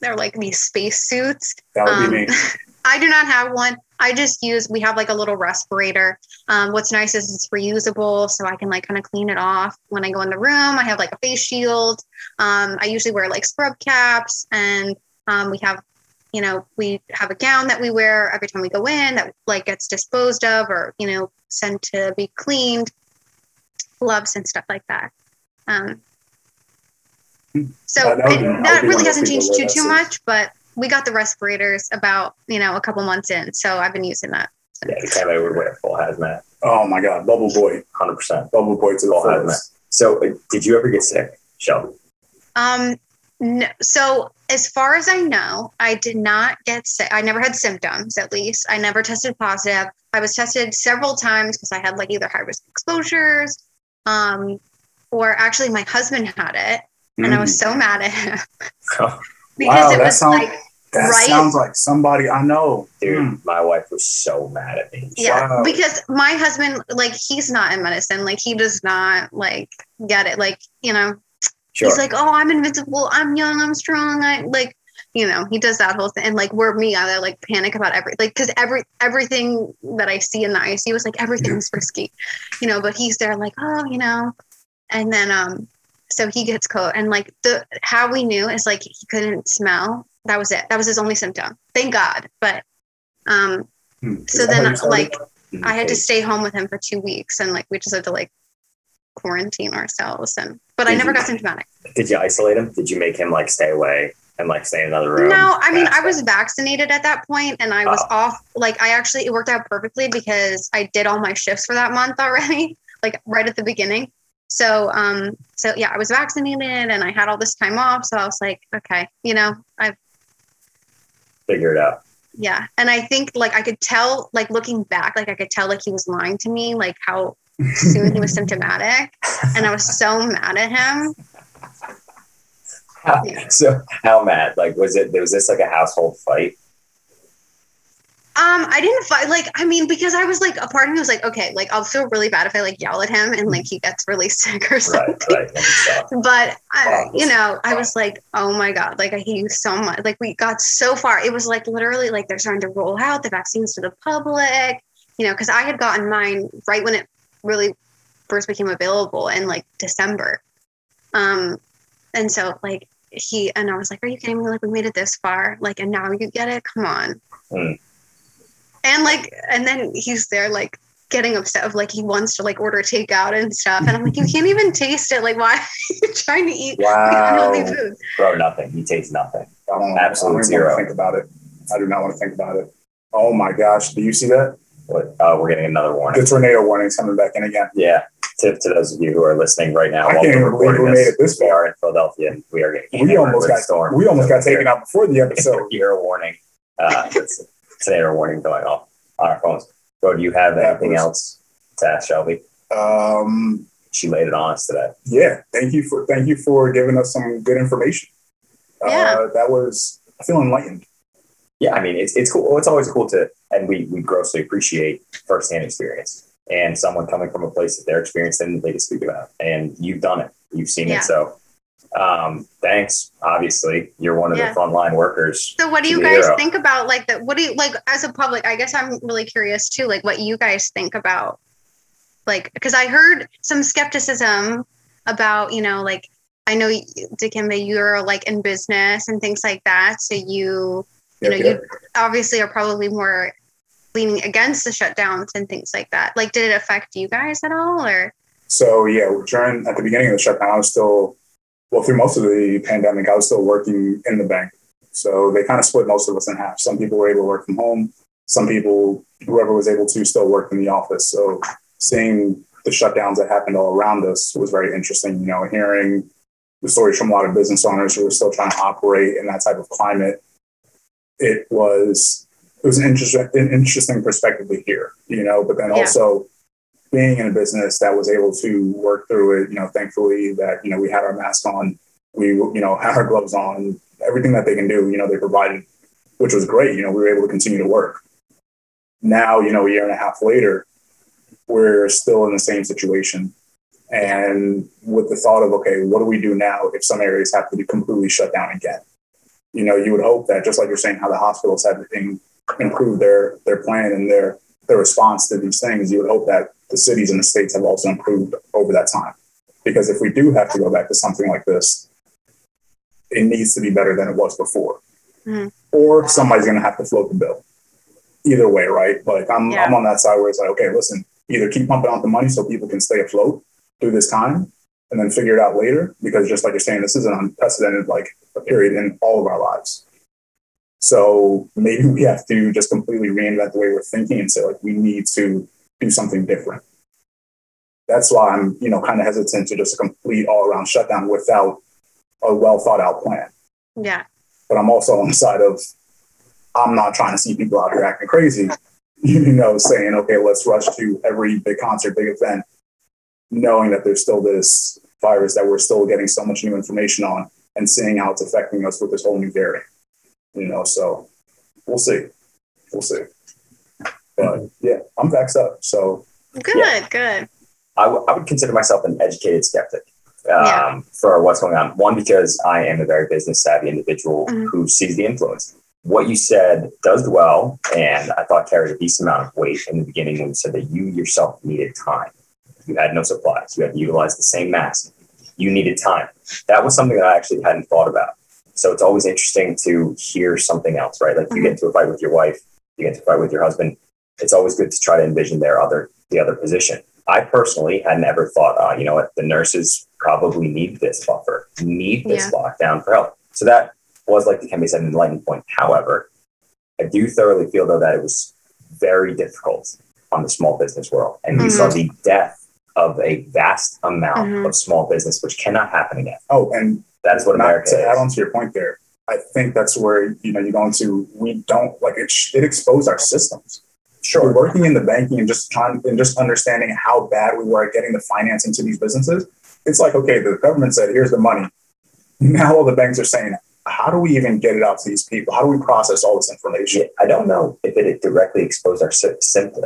they're like these space suits That would Um, be me. i do not have one. I just use we have like a little respirator. Um, what's nice is it's reusable so i can like kind of clean it off when i go in the room. I have like a face shield. Um, i usually wear like scrub caps and um, we have you know we have a gown that we wear every time we go in that like gets disposed of or you know sent to be cleaned. Gloves and stuff like that. Um, so Yeah, that would it- that really hasn't changed too too much but we got the respirators about you know a couple months in so i've been using that Yeah, you can't would wear full hazmat, Oh my God, bubble boy, hundred percent bubble boy to the full hazmat. So, uh, did you ever get sick, Shelby? Um, no, so as far as I know, I did not get sick. I never had symptoms, at least. I never tested positive. I was tested several times because I had like either high risk exposures, um, or actually my husband had it, and I was so mad at him because Wow, it was sounds- like That Right? sounds like somebody I know. Dude, Hmm. my wife was so mad at me. yeah Wow. because my husband like he's not in medicine like he does not like get it like you know Sure. he's like oh i'm invincible i'm young i'm strong i like you know he does that whole thing and like we're me i like panic about every like because every everything that i see in the icu is like everything's risky you know but he's there like oh you know and then um so he gets cold and like the how we knew is like he couldn't smell that was it that was his only symptom thank god but um Hmm. so Is that how then like I had to stay home with him for two weeks and like we just had to like quarantine ourselves and but I never you- got symptomatic. Did you isolate him? Did you make him like stay away and like stay in another room? No, I mean I was vaccinated at that point and I was Oh. off like I actually it worked out perfectly because I did all my shifts for that month already, like right at the beginning. So um so yeah, I was vaccinated and I had all this time off. So I was like, okay, you know, I've figure it out. yeah. And I think like I could tell, like looking back, like I could tell like he was lying to me, like how soon he was symptomatic. And I was so mad at him. How, so how mad? Like was it was this like a household fight? Um, I didn't fight like I mean because I was like a part of me was like okay like I'll feel really bad if I like yell at him and like he gets really sick or something. Right, right. That makes sense. But I, you know, I was like, oh my god, like I hate you so much. Like we got so far. It was like literally like they're starting to roll out the vaccines to the public. You know, because I had gotten mine right when it really first became available in like December. Um, and so like he and I was like, are you kidding me? Like we made it this far, like, and now you get it? Come on. Hmm. And like, and then he's there like getting upset of like he wants to like order takeout and stuff, and I'm like, you can't even taste it. Like, why are you trying to eat Wow. unhealthy food? Bro, nothing. He tastes nothing. I don't, Absolute I don't even zero. think about it. I do not want to think about it. Oh my gosh, do you see that? But uh, we're getting another warning. The tornado warning's coming back in again. Yeah. To, to those of you who are listening right now, I while can't we're believe recording we made this, it this we far. are in Philadelphia and we are getting We hammered almost a got storm. we almost So got taken out before the episode. You hear a warning. Uh, it's tornado warning going off on our phones. Bro, do you have anything else to ask Shelby? Um, She laid it on us today. yeah, thank you for thank you for giving us some good information. Yeah. Uh, that was I feel enlightened. Yeah, I mean, it's it's cool. It's always cool to, and we we grossly appreciate firsthand experience and someone coming from a place that their experience didn't they can speak about. And you've done it. You've seen Yeah. it. So, um, thanks. Obviously, you're one of Yeah. the frontline workers. So what do you guys hero. think about like that? What do you like as a public? I guess I'm really curious too, like what you guys think about like because I heard some skepticism about, you know, like I know Dikembe, you're like in business and things like that. So you you know, you obviously are probably more leaning against the shutdowns and things like that. Like did it affect you guys at all or So yeah, during at the beginning of the shutdown, I was still well through most of the pandemic. I was still working in the bank, so they kind of split most of us in half. Some people were able to work from home. Some people, whoever was able to, still worked in the office. So seeing the shutdowns that happened all around us was very interesting. You know, hearing the stories from a lot of business owners who were still trying to operate in that type of climate. It was it was an interesting an interesting perspective to hear. You know, but then Yeah. also being in a business that was able to work through it, you know, thankfully that, you know, we had our mask on, we, you know, had our gloves on, everything that they can do, you know, they provided, which was great. You know, we were able to continue to work. Now, you know, a year and a half later, we're still in the same situation. And with the thought of, okay, what do we do now if some areas have to be completely shut down again? You know, you would hope that just like you're saying, how the hospitals have in, improved their their plan and their their response to these things, you would hope that the cities and the states have also improved over that time. Because if we do have to go back to something like this, it needs to be better than it was before. Mhm. Or somebody's going to have to float the bill. Either way, right? Like I'm, Yeah. I'm on that side where it's like, okay, listen, either keep pumping out the money so people can stay afloat through this time and then figure it out later. Because just like you're saying, this is an unprecedented like a period in all of our lives. So maybe we have to just completely reinvent the way we're thinking and say like we need to do something different. That's why I'm, you know, kind of hesitant to just a complete all around shutdown without a well thought out plan. yeah. But I'm also on the side of I'm not trying to see people out here acting crazy, you know, saying, okay, let's rush to every big concert, big event, knowing that there's still this virus that we're still getting so much new information on and seeing how it's affecting us with this whole new variant. You know, so we'll see. We'll see. But yeah, I'm vaxxed up. So Good, Yeah. good. I, w- I would consider myself an educated skeptic um, Yeah. for what's going on. One, because I am a very business savvy individual Mhm. who sees the influence. What you said does well, and I thought carried a decent amount of weight in the beginning when you said that you yourself needed time. You had no supplies. You had to utilize the same mask. You needed time. That was something that I actually hadn't thought about. So it's always interesting to hear something else, right? Like you Mhm. get into a fight with your wife, you get into a fight with your husband. It's always good to try to envision their other the other position. I personally had never thought, uh, you know what, the nurses probably need this buffer, need this Yeah. lockdown for help. So that was like the can be said an enlightening point. However, I do thoroughly feel though that it was very difficult on the small business world. And we Mhm. saw the death of a vast amount Mhm. of small business, which cannot happen again. oh, and That is what not America to add is. on to your point there, I think that's where you know you go into we don't like it. sh- It exposed our systems. Sure. working in the banking and just trying and just understanding how bad we were at getting the financing to these businesses. It's like okay, the government said, "Here's the money." Now all the banks are saying, how do we even get it out to these people? How do we process all this information? I don't know if it directly exposed our,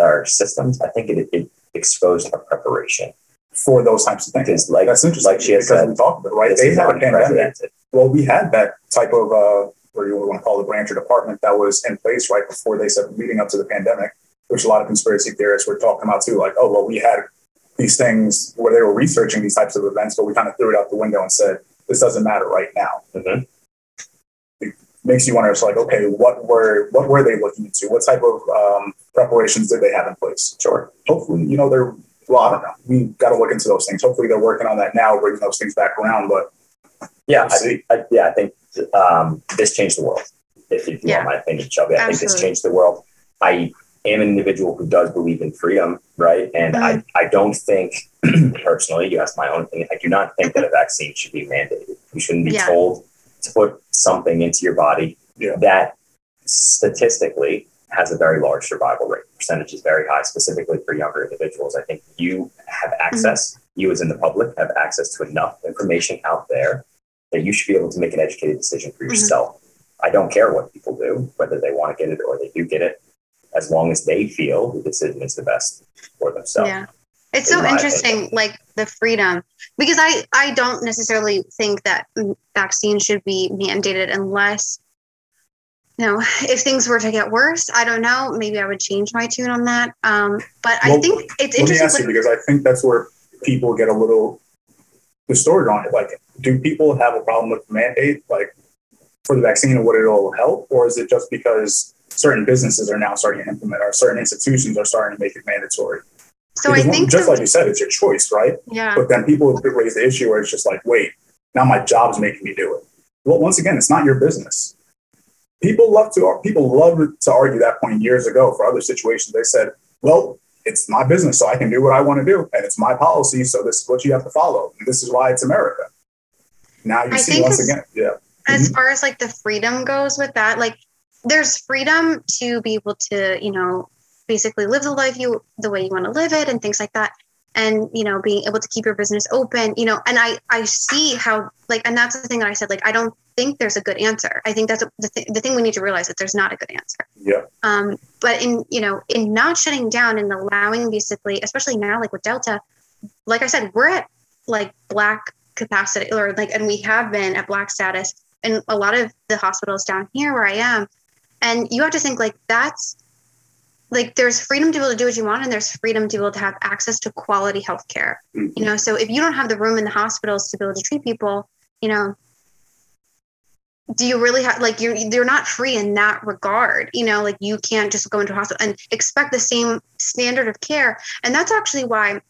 our systems. I think it, it exposed our preparation. for those types of things. Because, like, That's interesting like she has because said, we talked about it, right. They had a pandemic. Well, we had that type of uh, what do you want to call it, branch or department that was in place right before they said leading up to the pandemic, which a lot of conspiracy theorists were talking about too. Like, oh well, we had these things where they were researching these types of events, but we kind of threw it out the window and said this doesn't matter right now. Mhm. It makes you wonder. It's like, okay, what were what were they looking into? What type of um, preparations did they have in place? Sure. hopefully, you know, they're, well, I don't know. We've got to look into those things. Hopefully, they're working on that now, bringing those things back around. But Yeah, we'll I. I, yeah, I think um, this changed the world. If, if you Yeah. want my opinion, Shelby, I think this changed the world. I am an individual who does believe in freedom, right? And I, I don't think, personally, you asked my own opinion, I do not think that a vaccine should be mandated. You shouldn't be Yeah. told to put something into your body Yeah. that statistically has a very large survival rate. Percentage is very high, specifically for younger individuals. I think you have access, you as in the public have access to enough information out there that you should be able to make an educated decision for Mhm. yourself. I don't care what people do, whether they want to get it or they do get it, as long as they feel the decision is the best for themselves. Yeah. It's so interesting, like the freedom, because I, I don't necessarily think that vaccines should be mandated unless, you know, if things were to get worse, I don't know, maybe I would change my tune on that. Um, but I think it's let me ask interesting. you because I think that's where people get a little distorted on it. Like, do people have a problem with mandate, like for the vaccine and what it'll help, or is it just because certain businesses are now starting to implement, or certain institutions are starting to make it mandatory? so I think, just like you said, it's your choice, right? yeah, But then people raise the issue where it's just like, wait, now my job's making me do it. Well, once again, it's not your business. People love to people love to argue that point years ago for other situations. They said, well, it's my business, so I can do what I want to do, and it's my policy, so this is what you have to follow. And this is why it's America. Now you I see once again, yeah, as mm-hmm. far as like the freedom goes with that, like there's freedom to be able to, you know, basically live the life you the way you want to live it and things like that. And you know, being able to keep your business open, you know, and I I see how like, and that's the thing that I said. Like, I don't think there's a good answer. I think that's a, the th- the thing we need to realize that there's not a good answer. yeah, Um, but in you know, in not shutting down and allowing basically, especially now, like with Delta, like I said, we're at like black capacity, or like, and we have been at black status in a lot of the hospitals down here where I am, and you have to think like that's like there's freedom to be able to do what you want, and there's freedom to be able to have access to quality health care. Mhm. You know, so if you don't have the room in the hospitals to be able to treat people, you know, do you really have like you're you're not free in that regard you know like you can't just go into a hospital and expect the same standard of care and that's actually why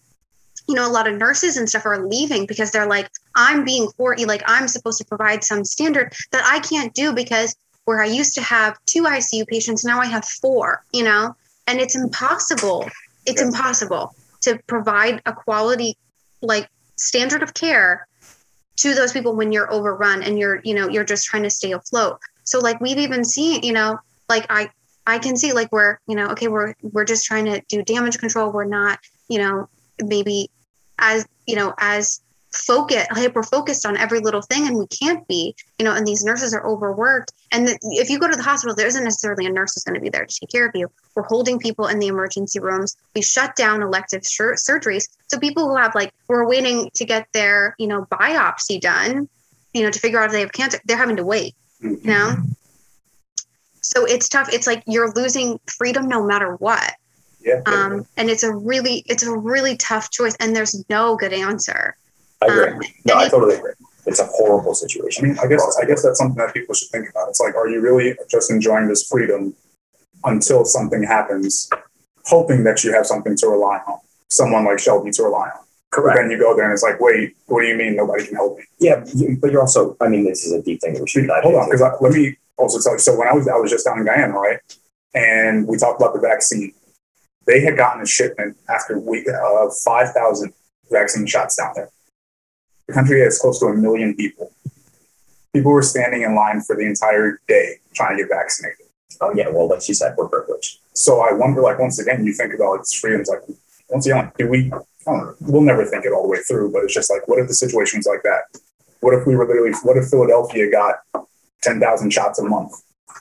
you know a lot of nurses and stuff are leaving because they're like i'm being for like i'm supposed to provide some standard that i can't do because where i used to have two icu patients now i have four you know? And it's impossible it's impossible to provide a quality like standard of care to those people when you're overrun and you're you know you're just trying to stay afloat. So like we've even seen you know like i i can see like we're you know okay we're we're just trying to do damage control. We're not you know maybe as you know as focus hyper focused on every little thing and we can't be you know and these nurses are overworked. And the, if you go to the hospital there isn't necessarily a nurse who's going to be there to take care of you. We're holding people in the emergency rooms. We shut down elective sur- surgeries. So people who have like we're waiting to get their you know biopsy done you know to figure out if they have cancer they're having to wait you know? So it's tough. It's like you're losing freedom no matter what. Yeah. um and it's a really it's a really tough choice and there's no good answer I agree. Um, no, and I totally agree. It's a horrible I situation. mean, I guess I guess that's something that people should think about. It's like, are you really just enjoying this freedom until something happens, hoping that you have something to rely on, someone like Shelby to rely on? But then you go there and it's like, wait, what do you mean nobody can help me? Yeah, you- but you're also, I mean, this is a deep thing that we should dive Hold on, because let me also tell you. So when I was I was just down in Guyana, right, and we talked about the vaccine. They had gotten a shipment after week of five thousand vaccine shots down there. The country has close to a million people. People were standing in line for the entire day trying to get vaccinated. Oh, yeah, well, like she said, we're privileged. So I wonder, like, once again, you think about its freedoms. Like, once again, like, do we? I don't know. We'll never think it all the way through, but it's just like, what if the situation's like that? What if we were literally? What if Philadelphia got ten thousand shots a month,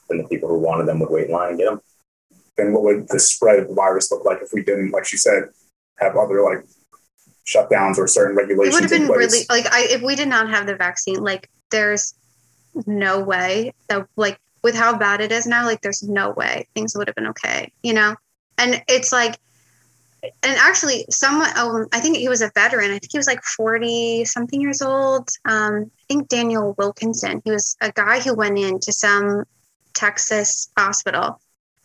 then the people who wanted them would wait in line and get them. then what would the spread of the virus look like if we didn't, like she said, have other like shutdowns or certain regulations. it would have been really like I if we did not have the vaccine, like there's no way that like with how bad it is now, like there's no way things would have been okay, you know? And it's like and actually someone um, I think he was a veteran. I think he was like 40 something years old. Um, I think Daniel Wilkinson. He was a guy who went into some Texas hospital,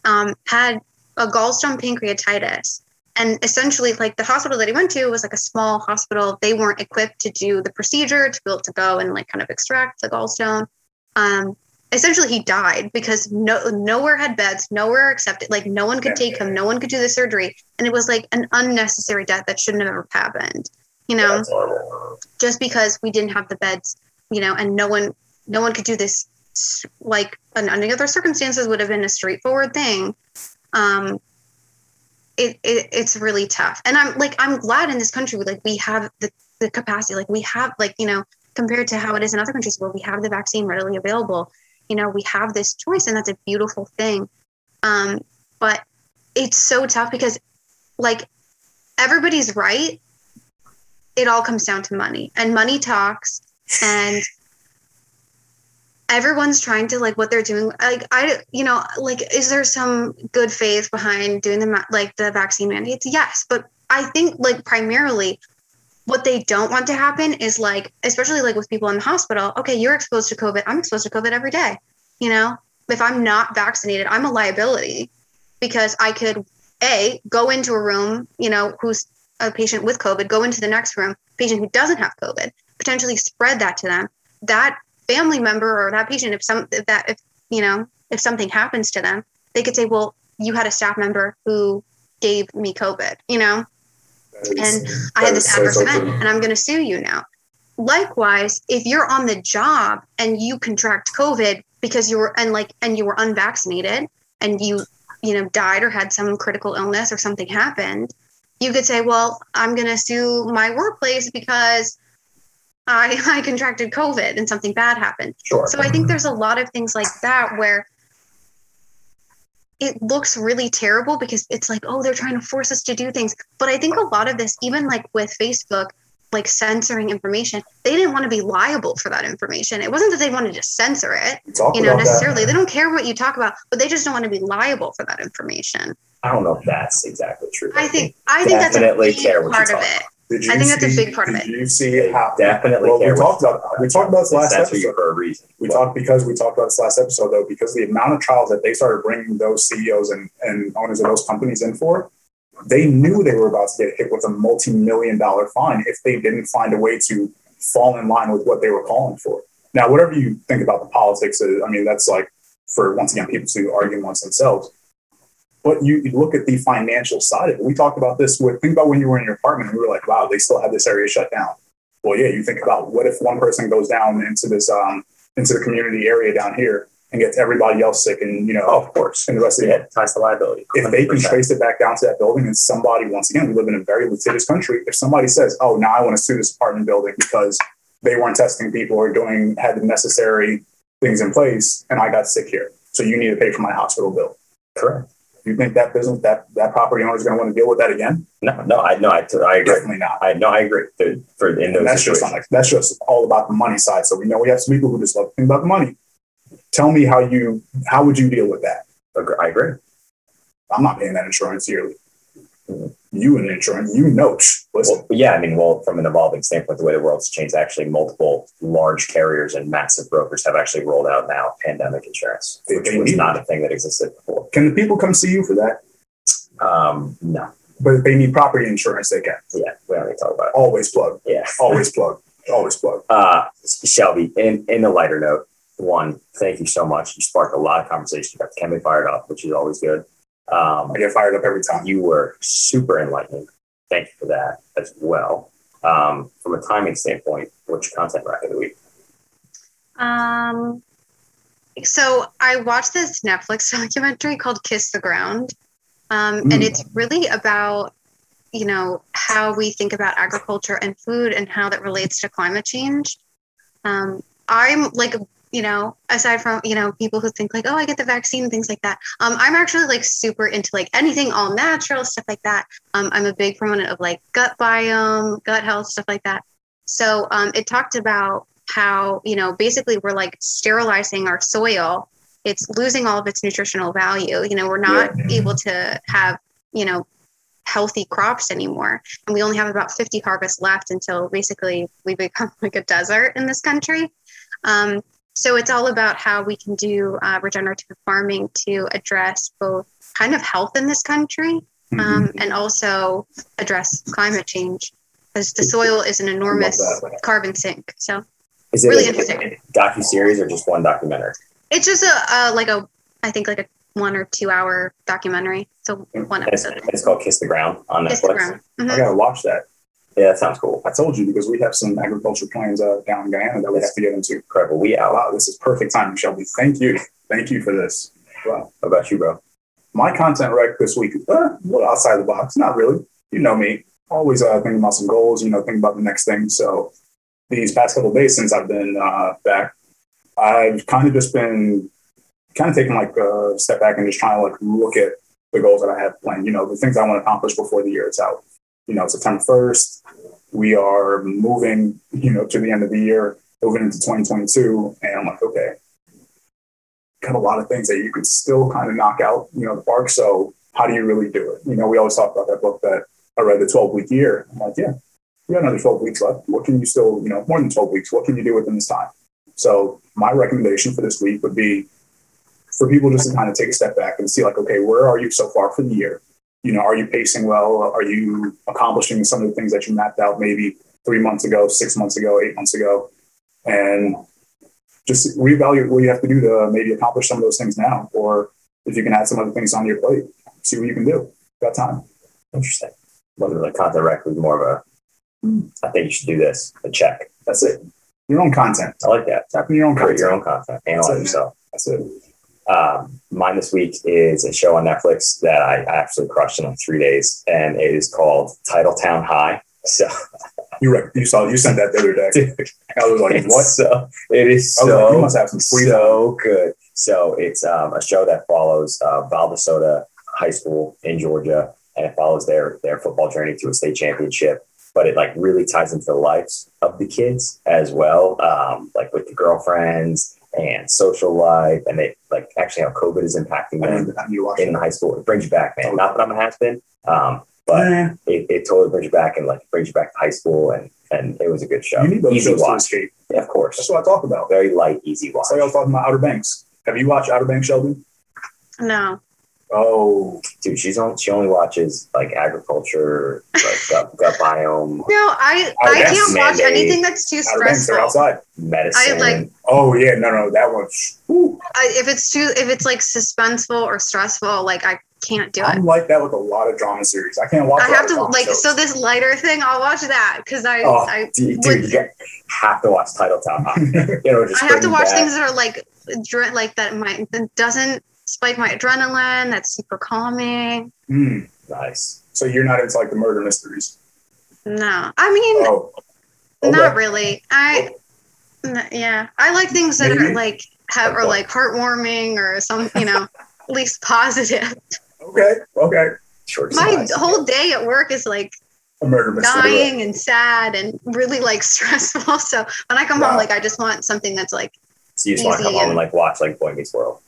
um, had a gallstone pancreatitis and essentially like the hospital that he went to was like a small hospital they weren't equipped to do the procedure to be able to go and like kind of extract the gallstone um essentially he died because no nowhere had beds nowhere accepted like no one could take him no one could do the surgery and it was like an unnecessary death that shouldn't have ever happened you know horrible. just because we didn't have the beds, you know, and no one no one could do this like any other circumstances would have been a straightforward thing. Um it, it it's really tough. And I'm like I'm glad in this country like we have the, the capacity, like we have like, you know, compared to how it is in other countries where we have the vaccine readily available, you know, we have this choice and that's a beautiful thing. Um, but it's so tough because like everybody's right it all comes down to money and money talks and everyone's trying to like what they're doing like i you know like is there some good faith behind doing the like the vaccine mandates yes but i think like primarily what they don't want to happen is like especially like with people in the hospital okay you're exposed to covid i'm exposed to covid every day you know if i'm not vaccinated i'm a liability because i could a go into a room you know who's a patient with COVID, go into the next room, patient who doesn't have COVID, potentially spread that to them. That family member or that patient, if some if that if you know if something happens to them, they could say, "Well, you had a staff member who gave me COVID," you know, is- and i had this adverse so event and i'm going to sue you now. Likewise, if you're on the job and you contract COVID because you were and like and you were unvaccinated and you you know died or had some critical illness or something happened, you could say, "Well, I'm going to sue my workplace because I I contracted COVID and something bad happened." Sure. So I think there's a lot of things like that where it looks really terrible because it's like, oh, they're trying to force us to do things. But I think a lot of this, even like with Facebook, like censoring information, they didn't want to be liable for that information. It wasn't that they wanted to censor it, you know, about that. necessarily. They don't care what you talk about, but they just don't want to be liable for that information. I don't know if that's exactly true. I think I think that's a big part of it. Did you I think that's a big part of did it. You see They how definitely well, we talked about we talked about this last Censor episode. for a reason. We Well, talked because we talked about this last episode though because the amount of trials that they started bringing those CEOs and, and owners of those companies in for, they knew they were about to get hit with a multi-million dollar fine if they didn't find a way to fall in line with what they were calling for. Now, whatever you think about the politics, I mean, that's like for once again people to argue amongst themselves. But you, you look at the financial side of it. We talked about this with think about when you were in your apartment and we were like, wow, they still have this area shut down. Well, yeah, you think about what if one person goes down into this um into the community area down here and gets everybody else sick and you know Oh, of course. and the rest of Yeah, it. ties to liability. If they can trace it back down to that building and somebody once again, we live in a very litigious country. If somebody says, Oh, now I want to sue this apartment building because they weren't testing people or doing had the necessary things in place and I got sick here. So you need to pay for my hospital bill. Correct. You think that business that that property owner is going to want to deal with that again? No, no, I no, I, I agree. Definitely not. I no, I agree. The- For in those that's just situations, not like that's just all about the money side. So we know we have some people who just love to think about the money. Tell me how you how would you deal with that? I agree. I'm not paying that insurance yearly. Mm-hmm. You and insurance, you Listen, Well, yeah, I mean, well, from an evolving standpoint, the way the world's changed, actually, multiple large carriers and massive brokers have actually rolled out now pandemic insurance, They- which they was not a thing that existed before. can the people come see you for that? Um, no, But if they need property insurance, they can. yeah, we don't need to talk about it. Always plug. Yeah. Always plug. Always plug. Uh, Shelby, in, in a lighter note, one, thank you so much. You sparked a lot of conversation. You got the Kemi fired up, which is always good. Um, I get fired up every time. you were super enlightening. Thank you for that as well. Um, from a timing standpoint, what's your content rack of the week? Um, so I watched this Netflix documentary called Kiss the Ground. Um, and Mm. it's really about, you know, how we think about agriculture and food and how that relates to climate change. Um, I'm like you know, aside from, you know, people who think like, oh, I get the vaccine and things like that. Um, I'm actually like super into like anything all natural, stuff like that. Um, I'm a big proponent of like gut biome, gut health, stuff like that. So um, it talked about how, you know, basically we're like sterilizing our soil. It's losing all of its nutritional value. You know, we're not able to have, you know, healthy crops anymore. And we only have about 50 harvests left until basically we become like a desert in this country. Um, so it's all about how we can do uh, regenerative farming to address both kind of health in this country um, and also address climate change because the soil is an enormous carbon sink. So Is it Really a interesting. docu series or just one documentary? it's just a, a like a I think like a one or two hour documentary. So one And It's, episode. it's called Kiss the Ground on Netflix. Instagram. I Mhm. gotta watch that. Yeah, that sounds cool. I told you because we have some agriculture plans uh, down in Guyana that we have to get into. Incredible. We out. Wow, this is perfect timing, Shelby. Thank you. Thank you for this. Wow. What about you, bro? My content rec this week, uh, a little outside the box. Not really. You know me. Always uh, thinking about some goals, you know, thinking about the next thing. So these past couple of days since I've been uh, back, I've kind of just been kind of taking like a step back and just trying to like look at the goals that I have planned, you know, the things I want to accomplish before the year is out. You know, September 1st, we are moving, you know, to the end of the year, moving into 2022. And I'm like, okay, got a lot of things that you could still kind of knock out, you know, the park. So how do you really do it? You know, we always talk about that book that I read, the 12 week year. I'm like, yeah, we got another 12 weeks left. What can you still, you know, more than 12 weeks, what can you do within this time? So my recommendation for this week would be for people just to kind of take a step back and see like, okay, where are you so far for the year? You know, are you pacing well? Are you accomplishing some of the things that you mapped out maybe three months ago, six months ago, eight months ago? And just reevaluate what you have to do to maybe accomplish some of those things now, or if you can add some other things on your plate, see what you can do. Got time. Interesting. Whether the content rec was more of a, hmm. I think you should do this, a check. That's it. Your own content. I like that. Tap in your own Create content. your own content. Analyze That's yourself. That's it. Um, mine this week is a show on Netflix that I actually crushed in like three days, and it is called Titletown High. So, You rec- you saw you sent that the other day. dude, I was like, what? So, it is was like, so you must have some so good. So it's um, a show that follows uh, Valdosta High School in Georgia, and it follows their their football journey to a state championship. But it like really ties into the lives of the kids as well, um, like with the girlfriends and social life, and they like actually how COVID is impacting I them need, I need to watch in the high school. It brings you back, man. Not that I'm a has been, um, but Eh, it, it totally brings you back and like brings you back to high school, and and it was a good show. you need those easy shows to watch, escape. yeah, of course. That's what I talk about. Very light, easy watch. That's like I was talking about Outer Banks. Have you watched Outer Banks, Sheldon? No. Oh, dude she's on she only watches like agriculture like gut, gut biome No, I Oh, I can't watch anything that's too Outer Banks, they're stressful. outside. medicine I like- Oh yeah, no, no, that one. whew. If it's too if it's like suspenseful or stressful, like I can't do it. I'm like that with a lot of drama series. I can't watch. I have to like shows. so this lighter thing. I'll watch that because I Oh, I dude, would- dude you have to watch titletown High. you know just I have to watch back- things that are like like that might that doesn't spike my adrenaline. That's super calming. Hmm. nice So you're not into like the murder mysteries? No, I mean Oh, not okay. really. I yeah, I like things that Maybe. are like have are like heartwarming or some you know at least positive. Okay, okay. short My size. whole day at work is like A murder mystery. dying and sad and really like stressful. So when I come Wow. home, like I just want something that's like so you just want to come easy home and- and like watch like Boy Meets World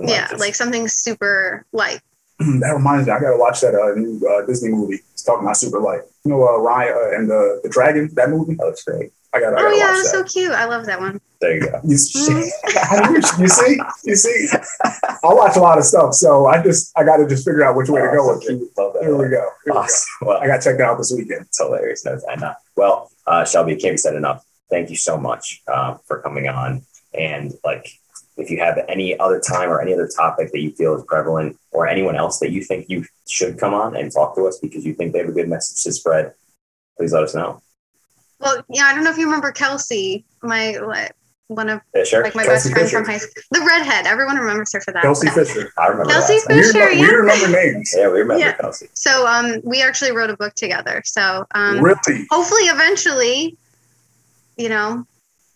yeah, just- like something super light. that reminds me, I gotta watch that uh, new uh, Disney movie. It's talking about super light. You know, uh, Ryan uh, and the the dragon. That movie. that looks great I gotta. I Oh gotta yeah, watch it's that. so cute. I love that one. there you go You, Mm. you see, you see, I watch a lot of stuff, so I just I got to just figure out which way to go Oh, with so it. Love that. Here we go. Here we go. Well, I gotta checked out this weekend. It's hilarious. No, I know. Well, uh, Shelby, can't be said enough. Thank you so much uh, for coming on. And like, if you have any other time or any other topic that you feel is prevalent, or anyone else that you think you should come on and talk to us because you think they have a good message to spread, please let us know. Well, yeah, I don't know if you remember Kelsey, my like, one of sure. like my Kelsey best friend Fisher. from high school, the redhead. Everyone remembers her for that. Kelsey. Fisher. I remember Kelsey that. We Fisher, remember, yeah. we remember names. Yeah, we remember Yeah. Kelsey. So um, we actually wrote a book together. So um, really? hopefully, eventually, you know,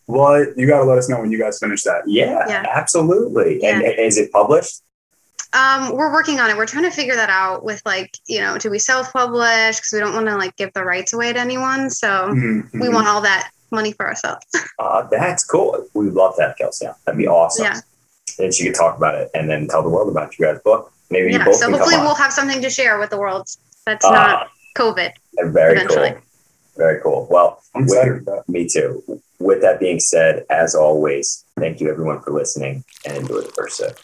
Well, you got to let us know when you guys finish that. Yeah, Yeah. absolutely. And Yeah. is it published? Um, we're working on it. We're trying to figure that out with like, you know, do we self-publish? Because we don't want to like give the rights away to anyone. So Mhm, we want all that money for ourselves. Uh, that's cool. We would love that, Kelsey. That'd be awesome. Yeah. And she could talk about it and then tell the world about you guys' book. Maybe you yeah. both So hopefully we'll have something to share with the world that's Ah, not COVID. very eventually. cool. Very cool. Well, I'm excited me too. With that being said, as always, thank you everyone for listening and enjoy the first sip.